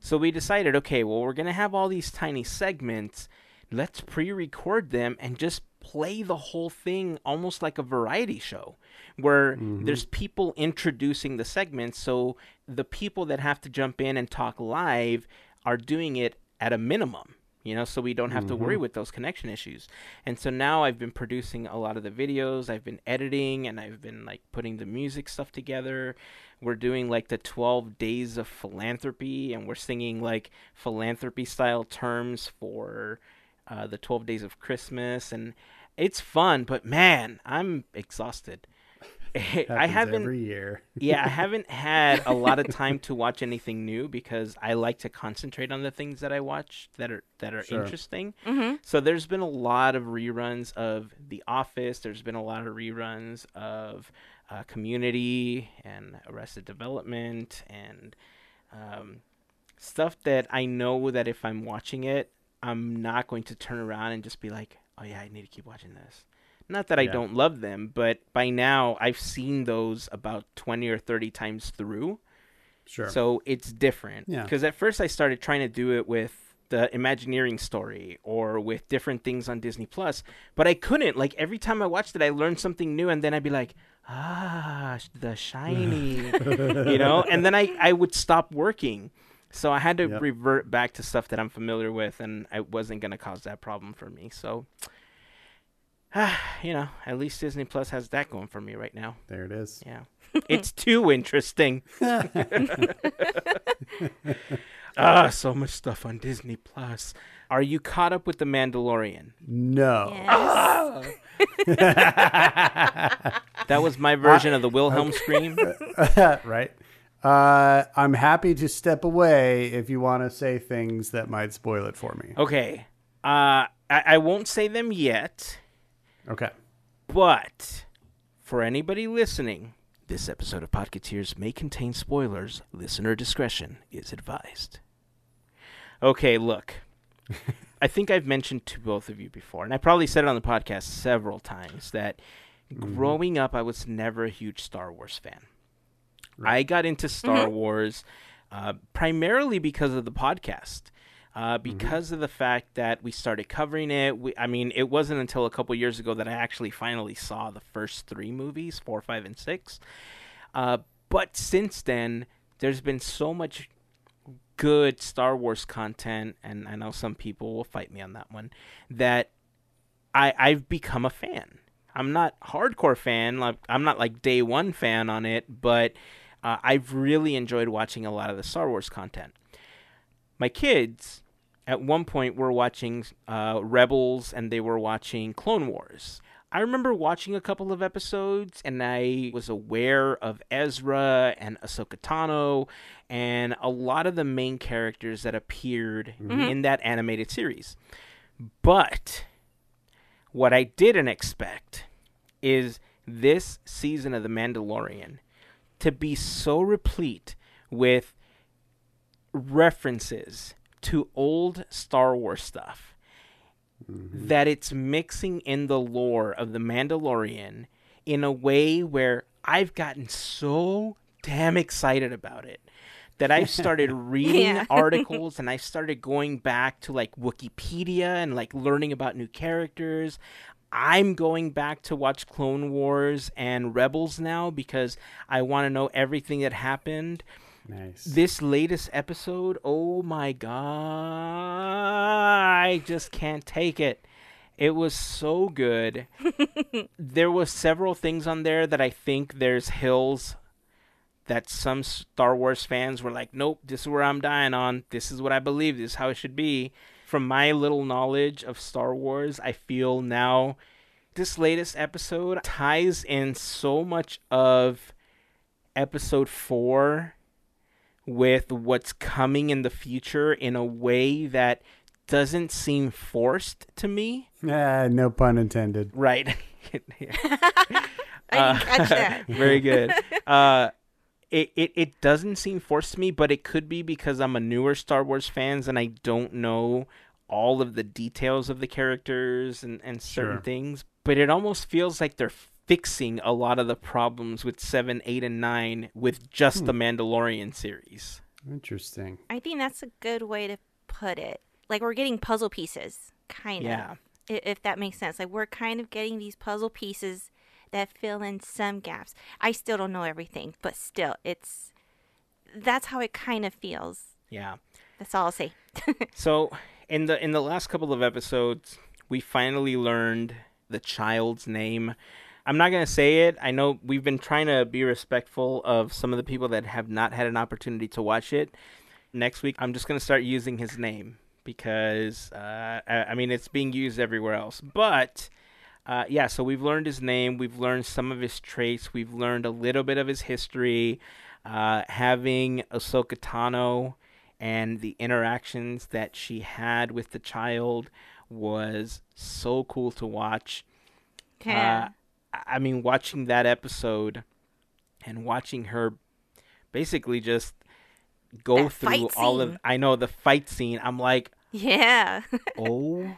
So we decided, okay, well, we're going to have all these tiny segments. Let's pre record them and just play the whole thing almost like a variety show where mm-hmm. there's people introducing the segments. So the people that have to jump in and talk live are doing it at a minimum you know, so we don't have mm-hmm. to worry mm-hmm. with those connection issues. And so now I've been producing a lot of the videos, I've been editing, and I've been like putting the music stuff together. We're doing like the 12 days of philanthropy, and we're singing like philanthropy style terms for uh, the 12 days of Christmas. And it's fun, but man, I'm exhausted. I haven't every year. yeah, I haven't had a lot of time to watch anything new because I like to concentrate on the things that I watch that are that are sure. interesting. Mm-hmm. So there's been a lot of reruns of The Office. There's been a lot of reruns of uh, Community and Arrested Development and um, stuff that I know that if I'm watching it, I'm not going to turn around and just be like, "Oh yeah, I need to keep watching this." Not that I yeah. don't love them, but by now I've seen those about 20 or 30 times through. Sure. So it's different. Yeah. Because at first I started trying to do it with the Imagineering story or with different things on Disney Plus, but I couldn't. Like every time I watched it, I learned something new, and then I'd be like, ah, the shiny, you know, and then I I would stop working. So I had to yep. revert back to stuff that I'm familiar with, and it wasn't going to cause that problem for me. So you know, at least Disney Plus has that going for me right now. There it is. Yeah. it's too interesting. ah, so much stuff on Disney Plus. Are you caught up with The Mandalorian? No. Yes. that was my version of the Wilhelm scream. right. Uh, I'm happy to step away if you want to say things that might spoil it for me. Okay. Uh, I, I won't say them yet Okay. But for anybody listening, this episode of Podcateers may contain spoilers. Listener discretion is advised. Okay, look. I think I've mentioned to both of you before, and I probably said it on the podcast several times that mm-hmm. growing up, I was never a huge Star Wars fan. Right. I got into Star mm-hmm. Wars uh, primarily because of the podcast uh, mm-hmm. because mm-hmm. of the fact that we started covering it. We, I mean, it wasn't until a couple years ago that I actually finally saw the first three movies, four, five, and six. Uh, but since then, there's been so much good Star Wars content, and I know some people will fight me on that one, that I, I've become a fan. I'm not hardcore fan, like I'm not like day one fan on it, but uh, I've really enjoyed watching a lot of the Star Wars content. My kids at one point were watching uh, Rebels and they were watching Clone Wars. I remember watching a couple of episodes and I was aware of Ezra and Ahsoka Tano and a lot of the main characters that appeared mm-hmm. in that animated series. But what I didn't expect is this season of The Mandalorian to be so replete with references to old Star Wars stuff mm-hmm. that it's mixing in the lore of the Mandalorian in a way where I've gotten so damn excited about it that I've started reading yeah. articles and I started going back to like Wikipedia and like learning about new characters. I'm going back to watch Clone Wars and Rebels now because I want to know everything that happened. Nice. This latest episode, oh my god, I just can't take it. It was so good. there was several things on there that I think there's hills that some Star Wars fans were like, "Nope, this is where I'm dying on. This is what I believe. This is how it should be." From my little knowledge of Star Wars, I feel now this latest episode ties in so much of episode 4 with what's coming in the future in a way that doesn't seem forced to me. Yeah, no pun intended. Right. I uh, catch that. very good. Uh, it, it, it doesn't seem forced to me, but it could be because I'm a newer Star Wars fans and I don't know all of the details of the characters and, and certain sure. things. But it almost feels like they're fixing a lot of the problems with 7, 8, and 9 with just hmm. the Mandalorian series. Interesting. I think that's a good way to put it. Like we're getting puzzle pieces, kind of. Yeah. If that makes sense. Like we're kind of getting these puzzle pieces that fill in some gaps. I still don't know everything, but still, it's that's how it kind of feels. Yeah. That's all I'll say. so in the in the last couple of episodes, we finally learned the child's name. I'm not gonna say it. I know we've been trying to be respectful of some of the people that have not had an opportunity to watch it. Next week, I'm just gonna start using his name because uh, I, I mean it's being used everywhere else. But uh, yeah, so we've learned his name, we've learned some of his traits, we've learned a little bit of his history. Uh, having Ahsoka Tano and the interactions that she had with the child was so cool to watch. Yeah. I mean, watching that episode and watching her basically just go That through fight all of I know the fight scene. I'm like, yeah. oh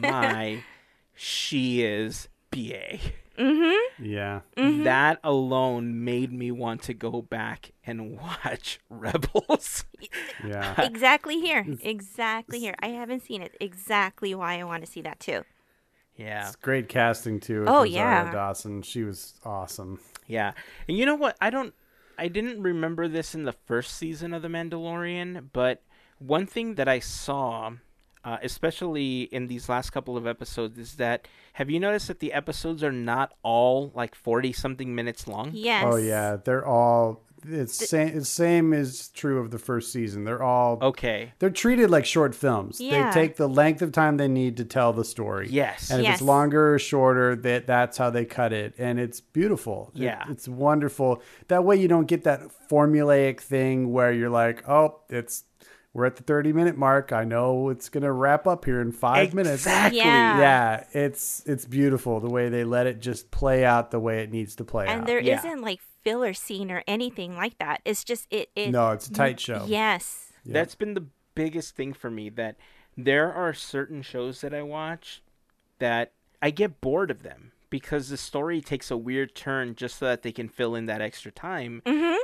my, she is BA. Yeah. Mm-hmm. That alone made me want to go back and watch Rebels. Yeah. exactly here. Exactly here. I haven't seen it. Exactly why I want to see that too. Yeah, It's great casting too. Oh, Rosario yeah. Dawson. She was awesome. yeah. And you know what? I don't. I didn't remember this in the first season of The Mandalorian, but one thing that I saw, uh, especially in these last couple of episodes, is that have you noticed that the episodes are not all like forty something minutes long? Yes. Oh yeah, they're all. It's same. Same is true of the first season. They're all. Okay. They're treated like short films. Yeah. They take the length of time they need to tell the story. Yes. And if Yes. it's longer or shorter, that that's how they cut it, and it's beautiful. It- Yeah. it's wonderful. That way, you don't get that formulaic thing where you're like, oh, it's we're at the 30 minute mark. I know it's gonna wrap up here in five minutes. Exactly. Yeah. Yeah, it's it's beautiful the way they let it just play out the way it needs to play And out. there Yeah. not like filler scene or anything like that. It's just it. it no, it's a tight show. Yes. That's been the biggest thing for me that there are certain shows that I watch that I get bored of them because the story takes a weird turn just so that they can fill in that extra time. Mm-hmm.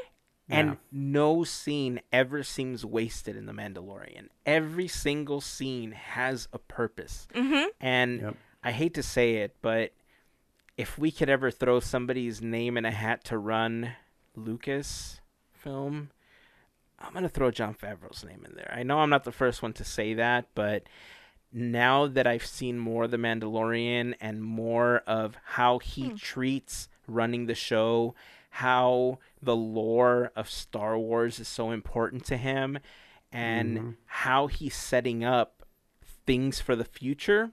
And Yeah. no scene ever seems wasted in The Mandalorian. Every single scene has a purpose. Mm-hmm. And Yep. I hate to say it, but if we could ever throw somebody's name in a hat to run Lucas film, I'm going to throw Jon Favreau's name in there. I know I'm not the first one to say that, but now that I've seen more of The Mandalorian and more of how he hmm. treats running the show, how the lore of Star Wars is so important to him, and mm-hmm. how he's setting up things for the future.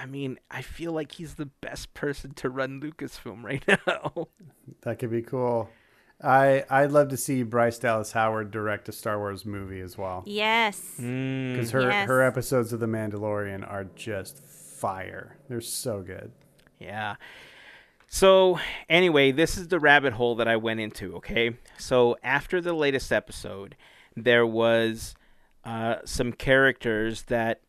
I mean, I feel like he's the best person to run Lucasfilm right now. That could be cool. I I'd love to see Bryce Dallas Howard direct a Star Wars movie as well Yes. Mm. because her Yes. her episodes of The Mandalorian are just fire. They're so good. Yeah. So, anyway, this is the rabbit hole that I went into, okay? So, after the latest episode, there was uh, some characters that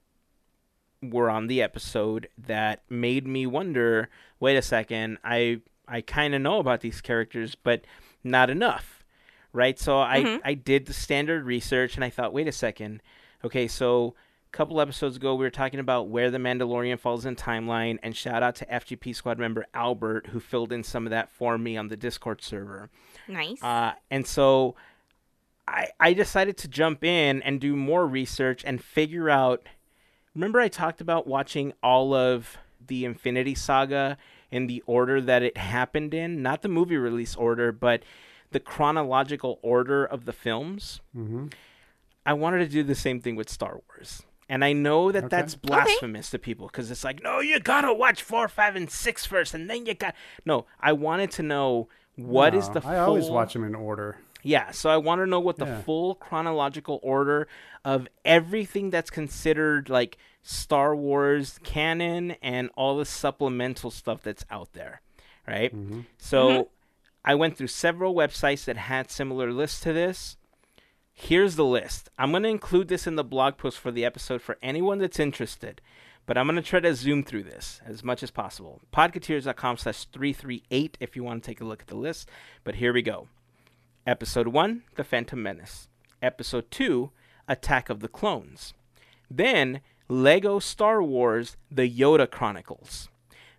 were on the episode that made me wonder wait a second, I, I kind of know about these characters, but not enough, right? So, I, I did the standard research and I thought, wait a second, okay, so a couple episodes ago we were talking about where the Mandalorian falls in timeline and shout out to FGP squad member Albert who filled in some of that for me on the Discord server. Nice. Uh, and so I I decided to jump in and do more research and figure out remember I talked about watching all of the Infinity Saga in the order that it happened in, not the movie release order, but the chronological order of the films. Mm-hmm. I wanted to do the same thing with Star Wars. And I know that Okay. that's blasphemous to people because it's like, no, you gotta watch four, five, and six first, and then you got. No, I wanted to know what is the. I always watch them in order. Yeah, so I want to know what the Yeah. full chronological order of everything that's considered like Star Wars canon and all the supplemental stuff that's out there, right? Mm-hmm. So mm-hmm. I went through several websites that had similar lists to this. Here's the list. I'm going to include this in the blog post for the episode for anyone that's interested, but I'm going to try to zoom through this as much as possible. Podcateers.com slash 338 if you want to take a look at the list, but here we go. Episode 1, The Phantom Menace. Episode 2, Attack of the Clones. Then, Lego Star Wars, The Yoda Chronicles.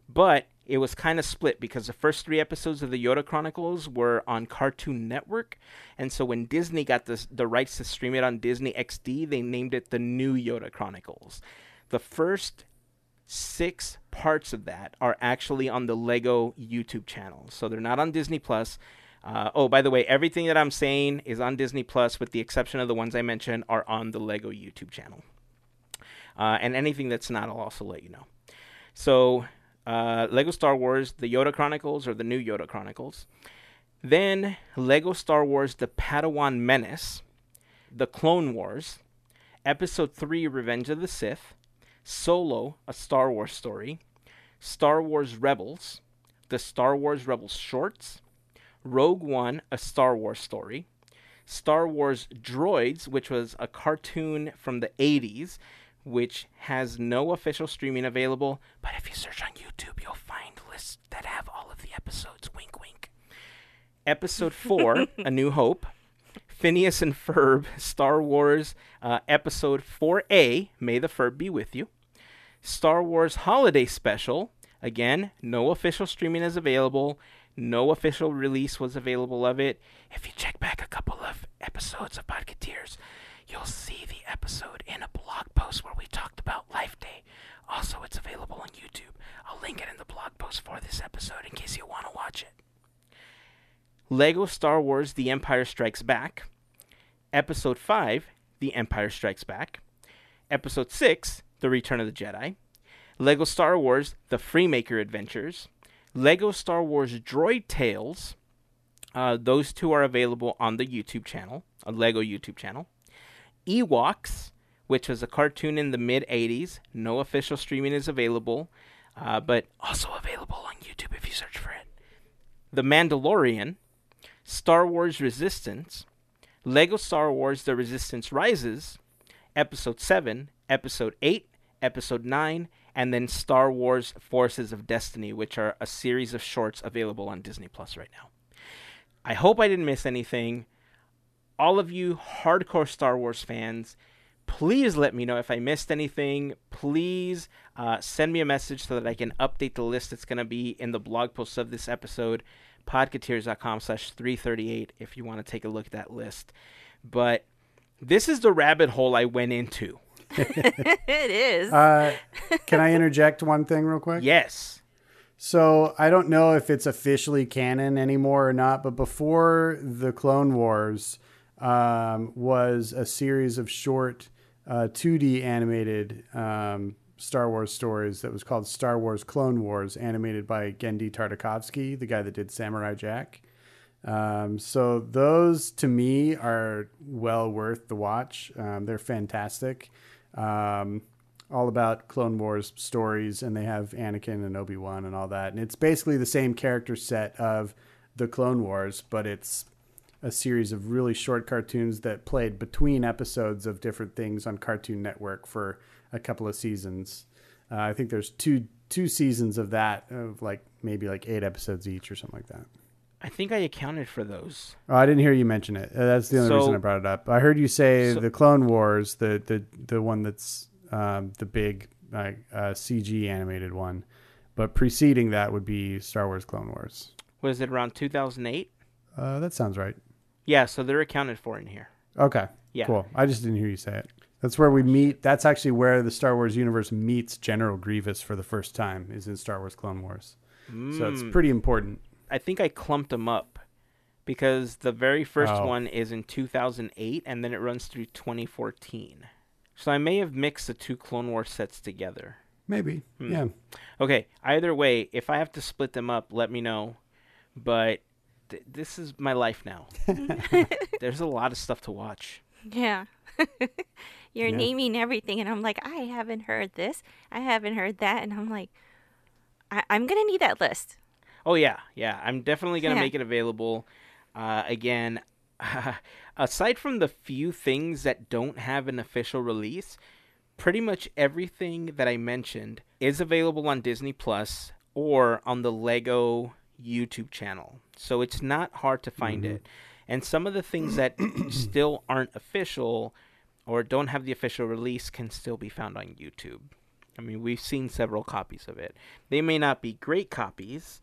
But it was kind of split because the first three episodes of the Yoda Chronicles were on Cartoon Network, and so when Disney got the the rights to stream it on Disney XD, they named it the New Yoda Chronicles. The first six parts of that are actually on the Lego YouTube channel, so they're not on Disney Plus. Uh, oh, by the way, everything that I'm saying is on Disney Plus, with the exception of the ones I mentioned, are on the Lego YouTube channel. Uh, and anything that's not, I'll also let you know. So uh, Lego Star Wars, the Yoda Chronicles, or the new Yoda Chronicles. Then Lego Star Wars, the Padawan Menace, the Clone Wars, Episode 3, Revenge of the Sith, Solo, a Star Wars story, Star Wars Rebels, the Star Wars Rebels shorts, Rogue One, a Star Wars story, Star Wars Droids, which was a cartoon from the 80s which has no official streaming available. But if you search on YouTube, you'll find lists that have all of the episodes. Wink, wink. Episode 4, A New Hope. Phineas and Ferb, Star Wars uh, Episode 4A, May the Ferb be with you. Star Wars Holiday Special. Again, no official streaming is available. No official release was available of it. If you check back a couple of episodes of Podcateers, you'll see the episode in a blog post where we talked about Life Day. Also, it's available on YouTube. I'll link it in the blog post for this episode in case you want to watch it. Lego Star Wars The Empire Strikes Back. Episode 5 The Empire Strikes Back. Episode 6 The Return of the Jedi. Lego Star Wars The Freemaker Adventures. Lego Star Wars Droid Tales. Uh, those two are available on the YouTube channel, a Lego YouTube channel. Ewoks, which was a cartoon in the mid 80s. No official streaming is available, uh, but also available on YouTube if you search for it. The Mandalorian, Star Wars Resistance, Lego Star Wars The Resistance Rises, Episode 7, Episode 8, Episode 9, and then Star Wars Forces of Destiny, which are a series of shorts available on Disney Plus right now. I hope I didn't miss anything all of you hardcore Star Wars fans, please let me know if I missed anything. Please uh, send me a message so that I can update the list that's going to be in the blog post of this episode, podcateers.com slash 338, if you want to take a look at that list. But this is the rabbit hole I went into. it is. Uh, can I interject one thing real quick? Yes. So I don't know if it's officially canon anymore or not, but before the Clone Wars, um, was a series of short uh, 2D animated um, Star Wars stories that was called Star Wars Clone Wars, animated by Genndy Tartakovsky, the guy that did Samurai Jack. Um, so those to me are well worth the watch. Um, they're fantastic. Um, all about Clone Wars stories, and they have Anakin and Obi Wan and all that. And it's basically the same character set of the Clone Wars, but it's a series of really short cartoons that played between episodes of different things on Cartoon Network for a couple of seasons. Uh, I think there's two two seasons of that of like maybe like eight episodes each or something like that. I think I accounted for those. Oh, I didn't hear you mention it. Uh, that's the only so, reason I brought it up. I heard you say so, the Clone Wars, the the the one that's um, the big uh, uh, CG animated one, but preceding that would be Star Wars Clone Wars. Was it around 2008? Uh, that sounds right. Yeah, so they're accounted for in here. Okay. Yeah. Cool. I just didn't hear you say it. That's where we meet. That's actually where the Star Wars universe meets General Grievous for the first time. Is in Star Wars Clone Wars. Mm. So it's mm. pretty important. I think I clumped them up because the very first oh. one is in 2008, and then it runs through 2014. So I may have mixed the two Clone Wars sets together. Maybe. Hmm. Yeah. Okay. Either way, if I have to split them up, let me know. But th- this is my life now. There's a lot of stuff to watch. Yeah. You're yeah. naming everything, and I'm like, I haven't heard this. I haven't heard that, and I'm like, I- am gonna need that list. Oh yeah, yeah. I'm definitely gonna yeah. make it available. Uh, again, uh, aside from the few things that don't have an official release, pretty much everything that I mentioned is available on Disney Plus or on the Lego YouTube channel. So it's not hard to find mm-hmm. it. And some of the things that still aren't official or don't have the official release can still be found on YouTube. I mean, we've seen several copies of it. They may not be great copies,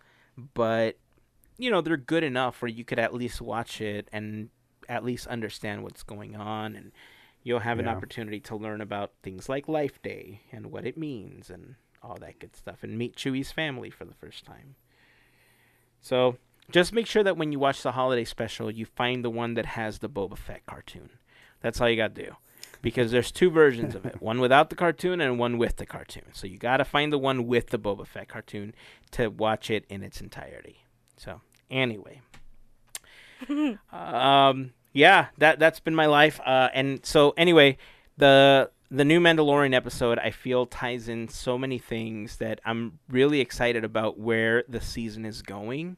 but you know, they're good enough where you could at least watch it and at least understand what's going on and you'll have an opportunity to learn about things like Life Day and what it means and all that good stuff and meet Chewie's family for the first time. So, just make sure that when you watch the holiday special, you find the one that has the Boba Fett cartoon. That's all you got to do. Because there's two versions of it one without the cartoon and one with the cartoon. So, you got to find the one with the Boba Fett cartoon to watch it in its entirety. So, anyway. um, yeah, that that's been my life. Uh, and so anyway, the the new Mandalorian episode I feel ties in so many things that I'm really excited about where the season is going.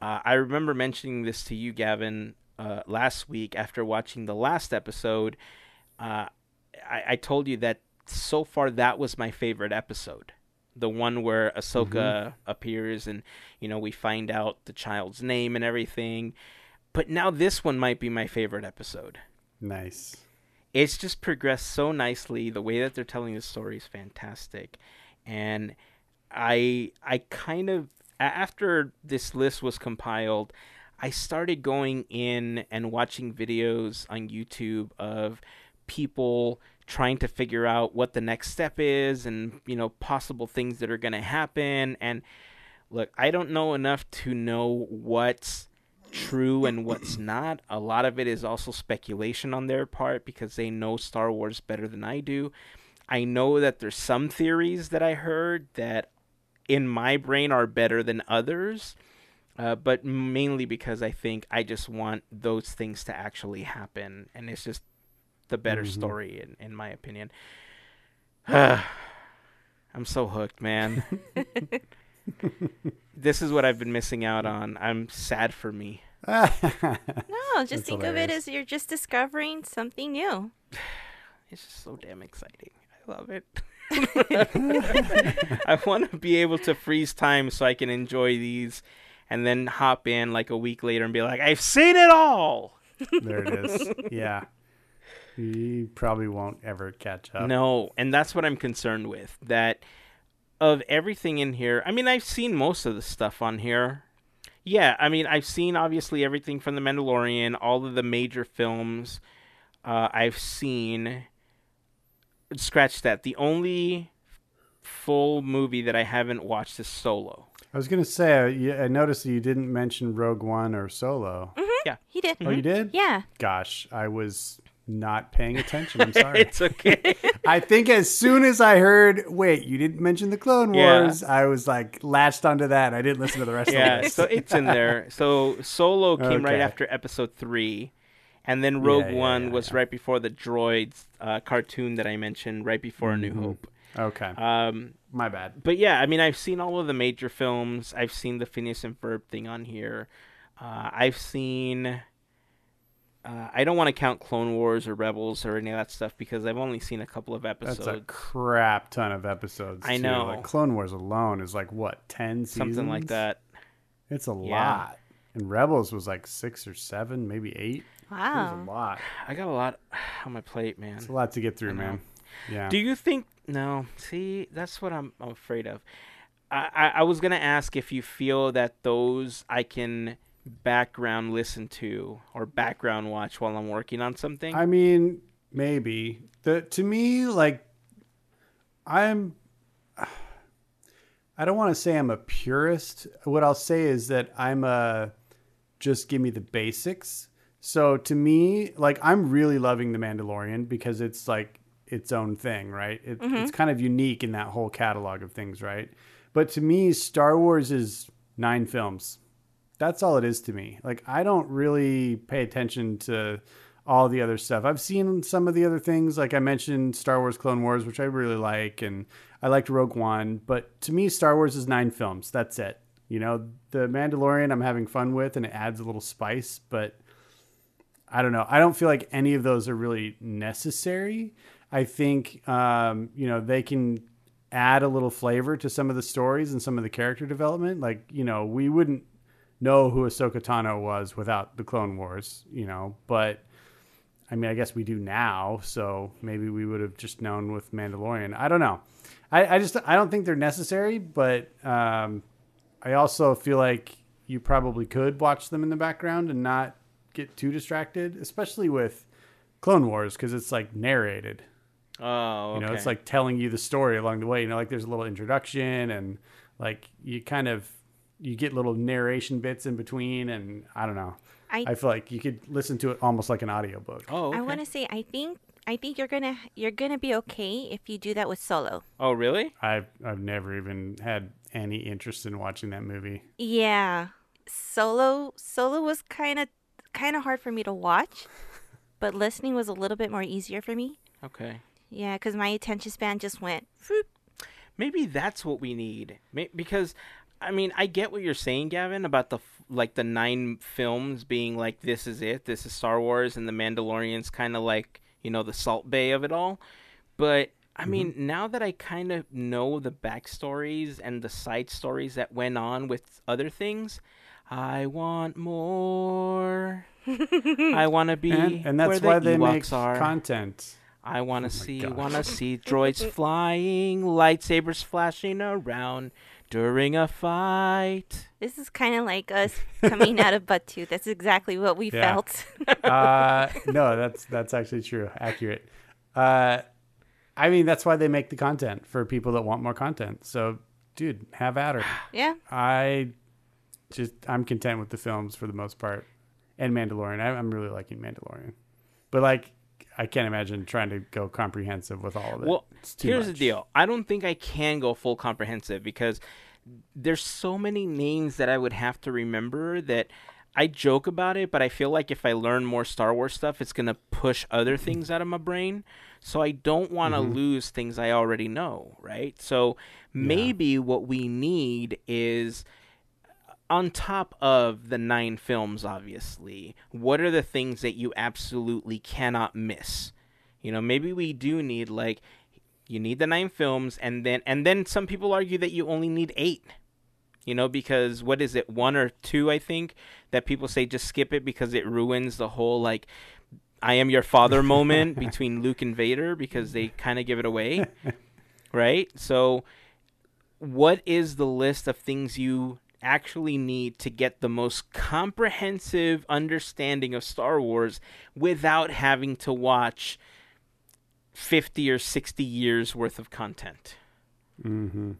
Uh, I remember mentioning this to you, Gavin, uh, last week after watching the last episode. Uh, I, I told you that so far that was my favorite episode. The one where Ahsoka appears and, you know, we find out the child's name and everything. But now this one might be my favorite episode. Nice. It's just progressed so nicely. The way that they're telling the story is fantastic. And I I kind of after this list was compiled, I started going in and watching videos on YouTube of people trying to figure out what the next step is and you know possible things that are going to happen and look, I don't know enough to know what's true and what's not. A lot of it is also speculation on their part because they know Star Wars better than I do. I know that there's some theories that I heard that in my brain are better than others. Uh, but mainly because I think I just want those things to actually happen, and it's just the better Mhm. story in, in my opinion. I'm so hooked, man. this is what I've been missing out on. I'm sad for me. No, just That's think of it as you're just discovering something new. It's just so damn exciting. I love it. I want to be able to freeze time so I can enjoy these and then hop in like a week later and be like, I've seen it all. there it is. Yeah. You probably won't ever catch up. No, and that's what I'm concerned with. That of everything in here, I mean, I've seen most of the stuff on here. Yeah, I mean, I've seen obviously everything from The Mandalorian, all of the major films. Uh, I've seen. Scratch that. The only full movie that I haven't watched is Solo. I was gonna say uh, I noticed that you didn't mention Rogue One or Solo. Yeah. He did. Oh, you did? Yeah. Gosh, I was not paying attention. I'm sorry. it's okay. I think as soon as I heard, wait, you didn't mention the Clone Yeah. Wars, I was like latched onto that. I didn't listen to the rest of yeah, the list. so it's in there. So Solo came right after Episode three, and then Rogue Yeah, yeah, One yeah, was yeah. right before the Droids uh, cartoon that I mentioned, right before A New Mm-hmm. Hope. okay, Um, my bad. but yeah, I mean, I've seen all of the major films. I've seen the Phineas and Ferb thing on here. Uh, I've seen. Uh, I don't want to count Clone Wars or Rebels or any of that stuff because I've only seen a couple of episodes. That's a crap ton of episodes. I too. know. Like Clone Wars alone is like what ten seasons, something like that. It's a Yeah. lot. And Rebels was like six or seven, maybe eight. It was Wow. a lot. I got a lot on my plate, man. It's a lot to get through, man. Yeah. Do you think? No. See, that's what I'm, I'm afraid of. I, I, I was gonna ask if you feel that those I can background listen to or background watch while I'm working on something. I mean, maybe. The to me, like I'm I don't want to say I'm a purist. What I'll say is that I'm a just give me the basics. So to me, like I'm really loving The Mandalorian because it's like its own thing, right? It, mm-hmm. It's kind of unique in that whole catalog of things, right? But to me, Star Wars is nine films. That's all it is to me. Like I don't really pay attention to all the other stuff. I've seen some of the other things, like I mentioned Star Wars Clone Wars, which I really like, and I liked Rogue One. But to me, Star Wars is nine films. That's it. You know, The Mandalorian I'm having fun with, and it adds a little spice, but I don't know. I don't feel like any of those are really necessary. I think um, you know they can add a little flavor to some of the stories and some of the character development. Like you know, we wouldn't know who Ahsoka Tano was without the Clone Wars, you know, but I mean, I guess we do now, so maybe we would have just known with Mandalorian. I don't know. I, I just I don't think they're necessary, but um, I also feel like you probably could watch them in the background and not get too distracted, especially with Clone Wars because it's like narrated. Oh, okay. You know, it's like telling you the story along the way. You know, like there's a little introduction and like you kind of you get little narration bits in between, and I don't know. I, I feel like you could listen to it almost like an audiobook. oh, okay. I want to say I think I think you're gonna you're gonna be okay if you do that with Solo. oh, really? I've I've never even had any interest in watching that movie. Yeah, Solo Solo was kind of kind of hard for me to watch, but listening was a little bit more easier for me. Okay. Yeah, because my attention span just went. Whoop. Maybe that's what we need. Because, I mean, I get what you're saying, Gavin, about the like the nine films being like this is it, this is Star Wars, and the Mandalorian's kind of like you know the Salt Bae of it all. But I mm-hmm. mean, now that I kind of know the backstories and the side stories that went on with other things, I want more. I want to be And, and that's where the why they Ewoks make are. content. I want to oh see, God. want to see droids flying, lightsabers flashing around during a fight. This is kind of like us coming out of butt tooth. That's exactly what we Yeah. felt. uh, no, that's that's actually true, accurate. Uh, I mean, that's why they make the content for people that want more content. So, dude, have at her. yeah. I just I'm content with the films for the most part, and Mandalorian. I, I'm really liking Mandalorian, but like I can't imagine trying to go comprehensive with all of it. Well, It's too here's the deal. I don't think I can go full comprehensive because there's so many names that I would have to remember that I joke about it, but I feel like if I learn more Star Wars stuff, it's going to push other mm-hmm. things out of my brain. So I don't want to mm-hmm. lose things I already know, right? So maybe what we need is on top of the nine films, obviously, what are the things that you absolutely cannot miss? You know, maybe we do need like you need the nine films, and then and then some people argue that you only need eight. You know, because what is it, one or two? I think that people say just skip it because it ruins the whole like I am your father moment between Luke and Vader because they kind of give it away, right? So, what is the list of things you actually need to get the most comprehensive understanding of Star Wars without having to watch 50 or 60 years worth of content? Mm-hmm.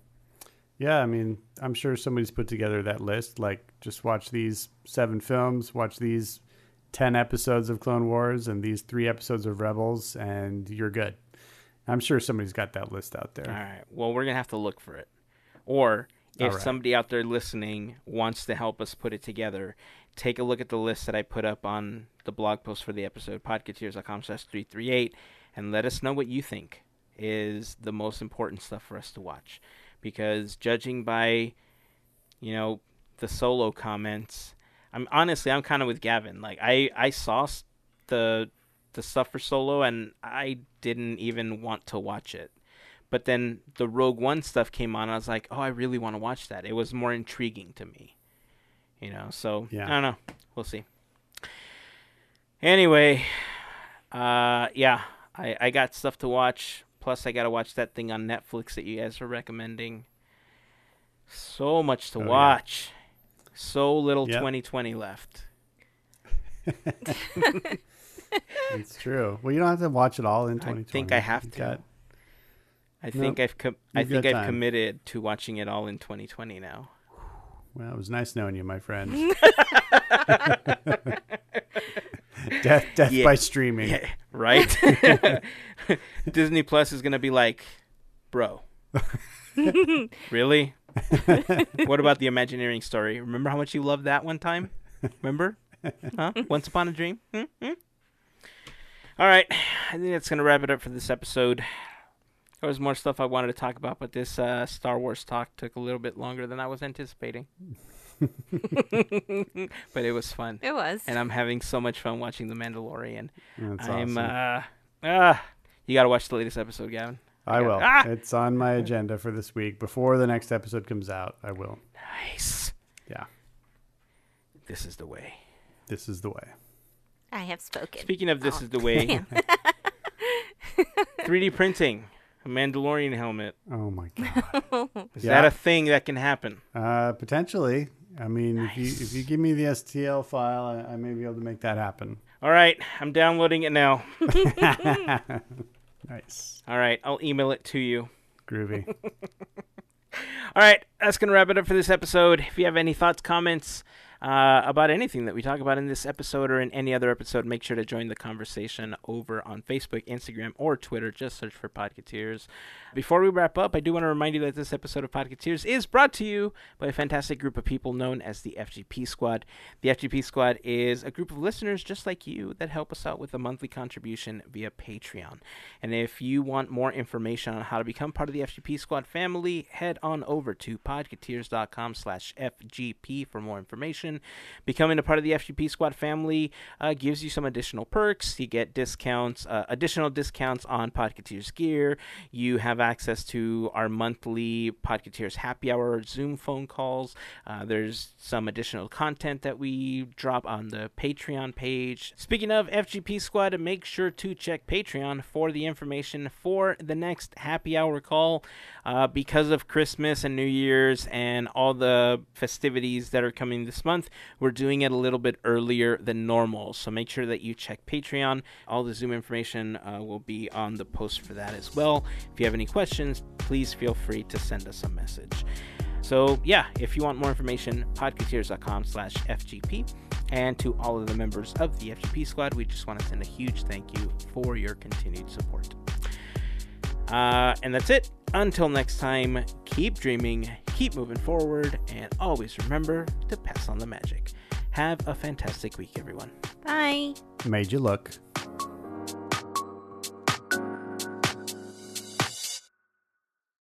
Yeah, I mean, I'm sure somebody's put together that list. Like, just watch these seven films, watch these ten episodes of Clone Wars, and these three episodes of Rebels, and you're good. I'm sure somebody's got that list out there. All right. Well, we're going to have to look for it. Or if right. somebody out there listening wants to help us put it together, take a look at the list that I put up on the blog post for the episode, podcateers.com slash 338, and let us know what you think is the most important stuff for us to watch. Because judging by, you know, the solo comments, I'm honestly, I'm kind of with Gavin. Like, I, I saw the the stuff for solo and I didn't even want to watch it. But then the Rogue One stuff came on. And I was like, oh, I really want to watch that. It was more intriguing to me, you know. So Yeah. I don't know. We'll see. Anyway, uh, yeah, I I got stuff to watch. Plus, I got to watch that thing on Netflix that you guys are recommending. So much to Oh, yeah. watch. So little Yep. 2020 left. It's true. Well, you don't have to watch it all in 2020. I think I have to. got- I think I've com- I You've think I've time. committed to watching it all in 2020 now. well, it was nice knowing you, my friend. death, death Yeah. by streaming. Yeah, right? Disney Plus is going to be like, "Bro. really? what about the Imagineering story? Remember how much you loved that one time? Remember? Huh? Once upon a dream? Hmm? Hmm? All right. I think that's going to wrap it up for this episode. There was more stuff I wanted to talk about, but this uh, Star Wars talk took a little bit longer than I was anticipating. but it was fun. It was. And I'm having so much fun watching The Mandalorian. That's I'm awesome. uh ah you got to watch the latest episode, Gavin. I will. Ah! It's on my agenda for this week. Before the next episode comes out, I will. Nice. Yeah. This is the way. This is the way. I have spoken. Speaking of this oh. is the way. 3D printing a Mandalorian helmet. Oh my god! Is yeah. that a thing that can happen? Uh, potentially. I mean, nice. if you if you give me the STL file, I, I, may be able to make that happen. All right, I'm downloading it now. nice. All right, I'll email it to you. Groovy. All right, that's gonna wrap it up for this episode. If you have any thoughts, comments, uh, about anything that we talk about in this episode or in any other episode, make sure to join the conversation over on Facebook, Instagram, or Twitter. Just search for Podcateers. Before we wrap up, I do want to remind you that this episode of Podcateers is brought to you by a fantastic group of people known as the FGP Squad. The FGP Squad is a group of listeners just like you that help us out with a monthly contribution via Patreon. And if you want more information on how to become part of the FGP Squad family, head on over to podcateers.com slash FGP for more information Becoming a part of the FGP Squad family uh, gives you some additional perks. You get discounts, uh, additional discounts on Podcateers gear. You have access to our monthly Podcateers happy hour Zoom phone calls. Uh, there's some additional content that we drop on the Patreon page. Speaking of FGP Squad, make sure to check Patreon for the information for the next happy hour call. Uh, because of Christmas and New Year's and all the festivities that are coming this month. We're doing it a little bit earlier than normal, so make sure that you check Patreon. All the Zoom information uh, will be on the post for that as well. If you have any questions, please feel free to send us a message. So yeah, if you want more information, podcateers.com slash FGP. And to all of the members of the FGP squad, we just want to send a huge thank you for your continued support. Uh, and that's it. Until next time, keep dreaming, keep moving forward, and always remember to pass on the magic. Have a fantastic week, everyone. Bye. Made you look.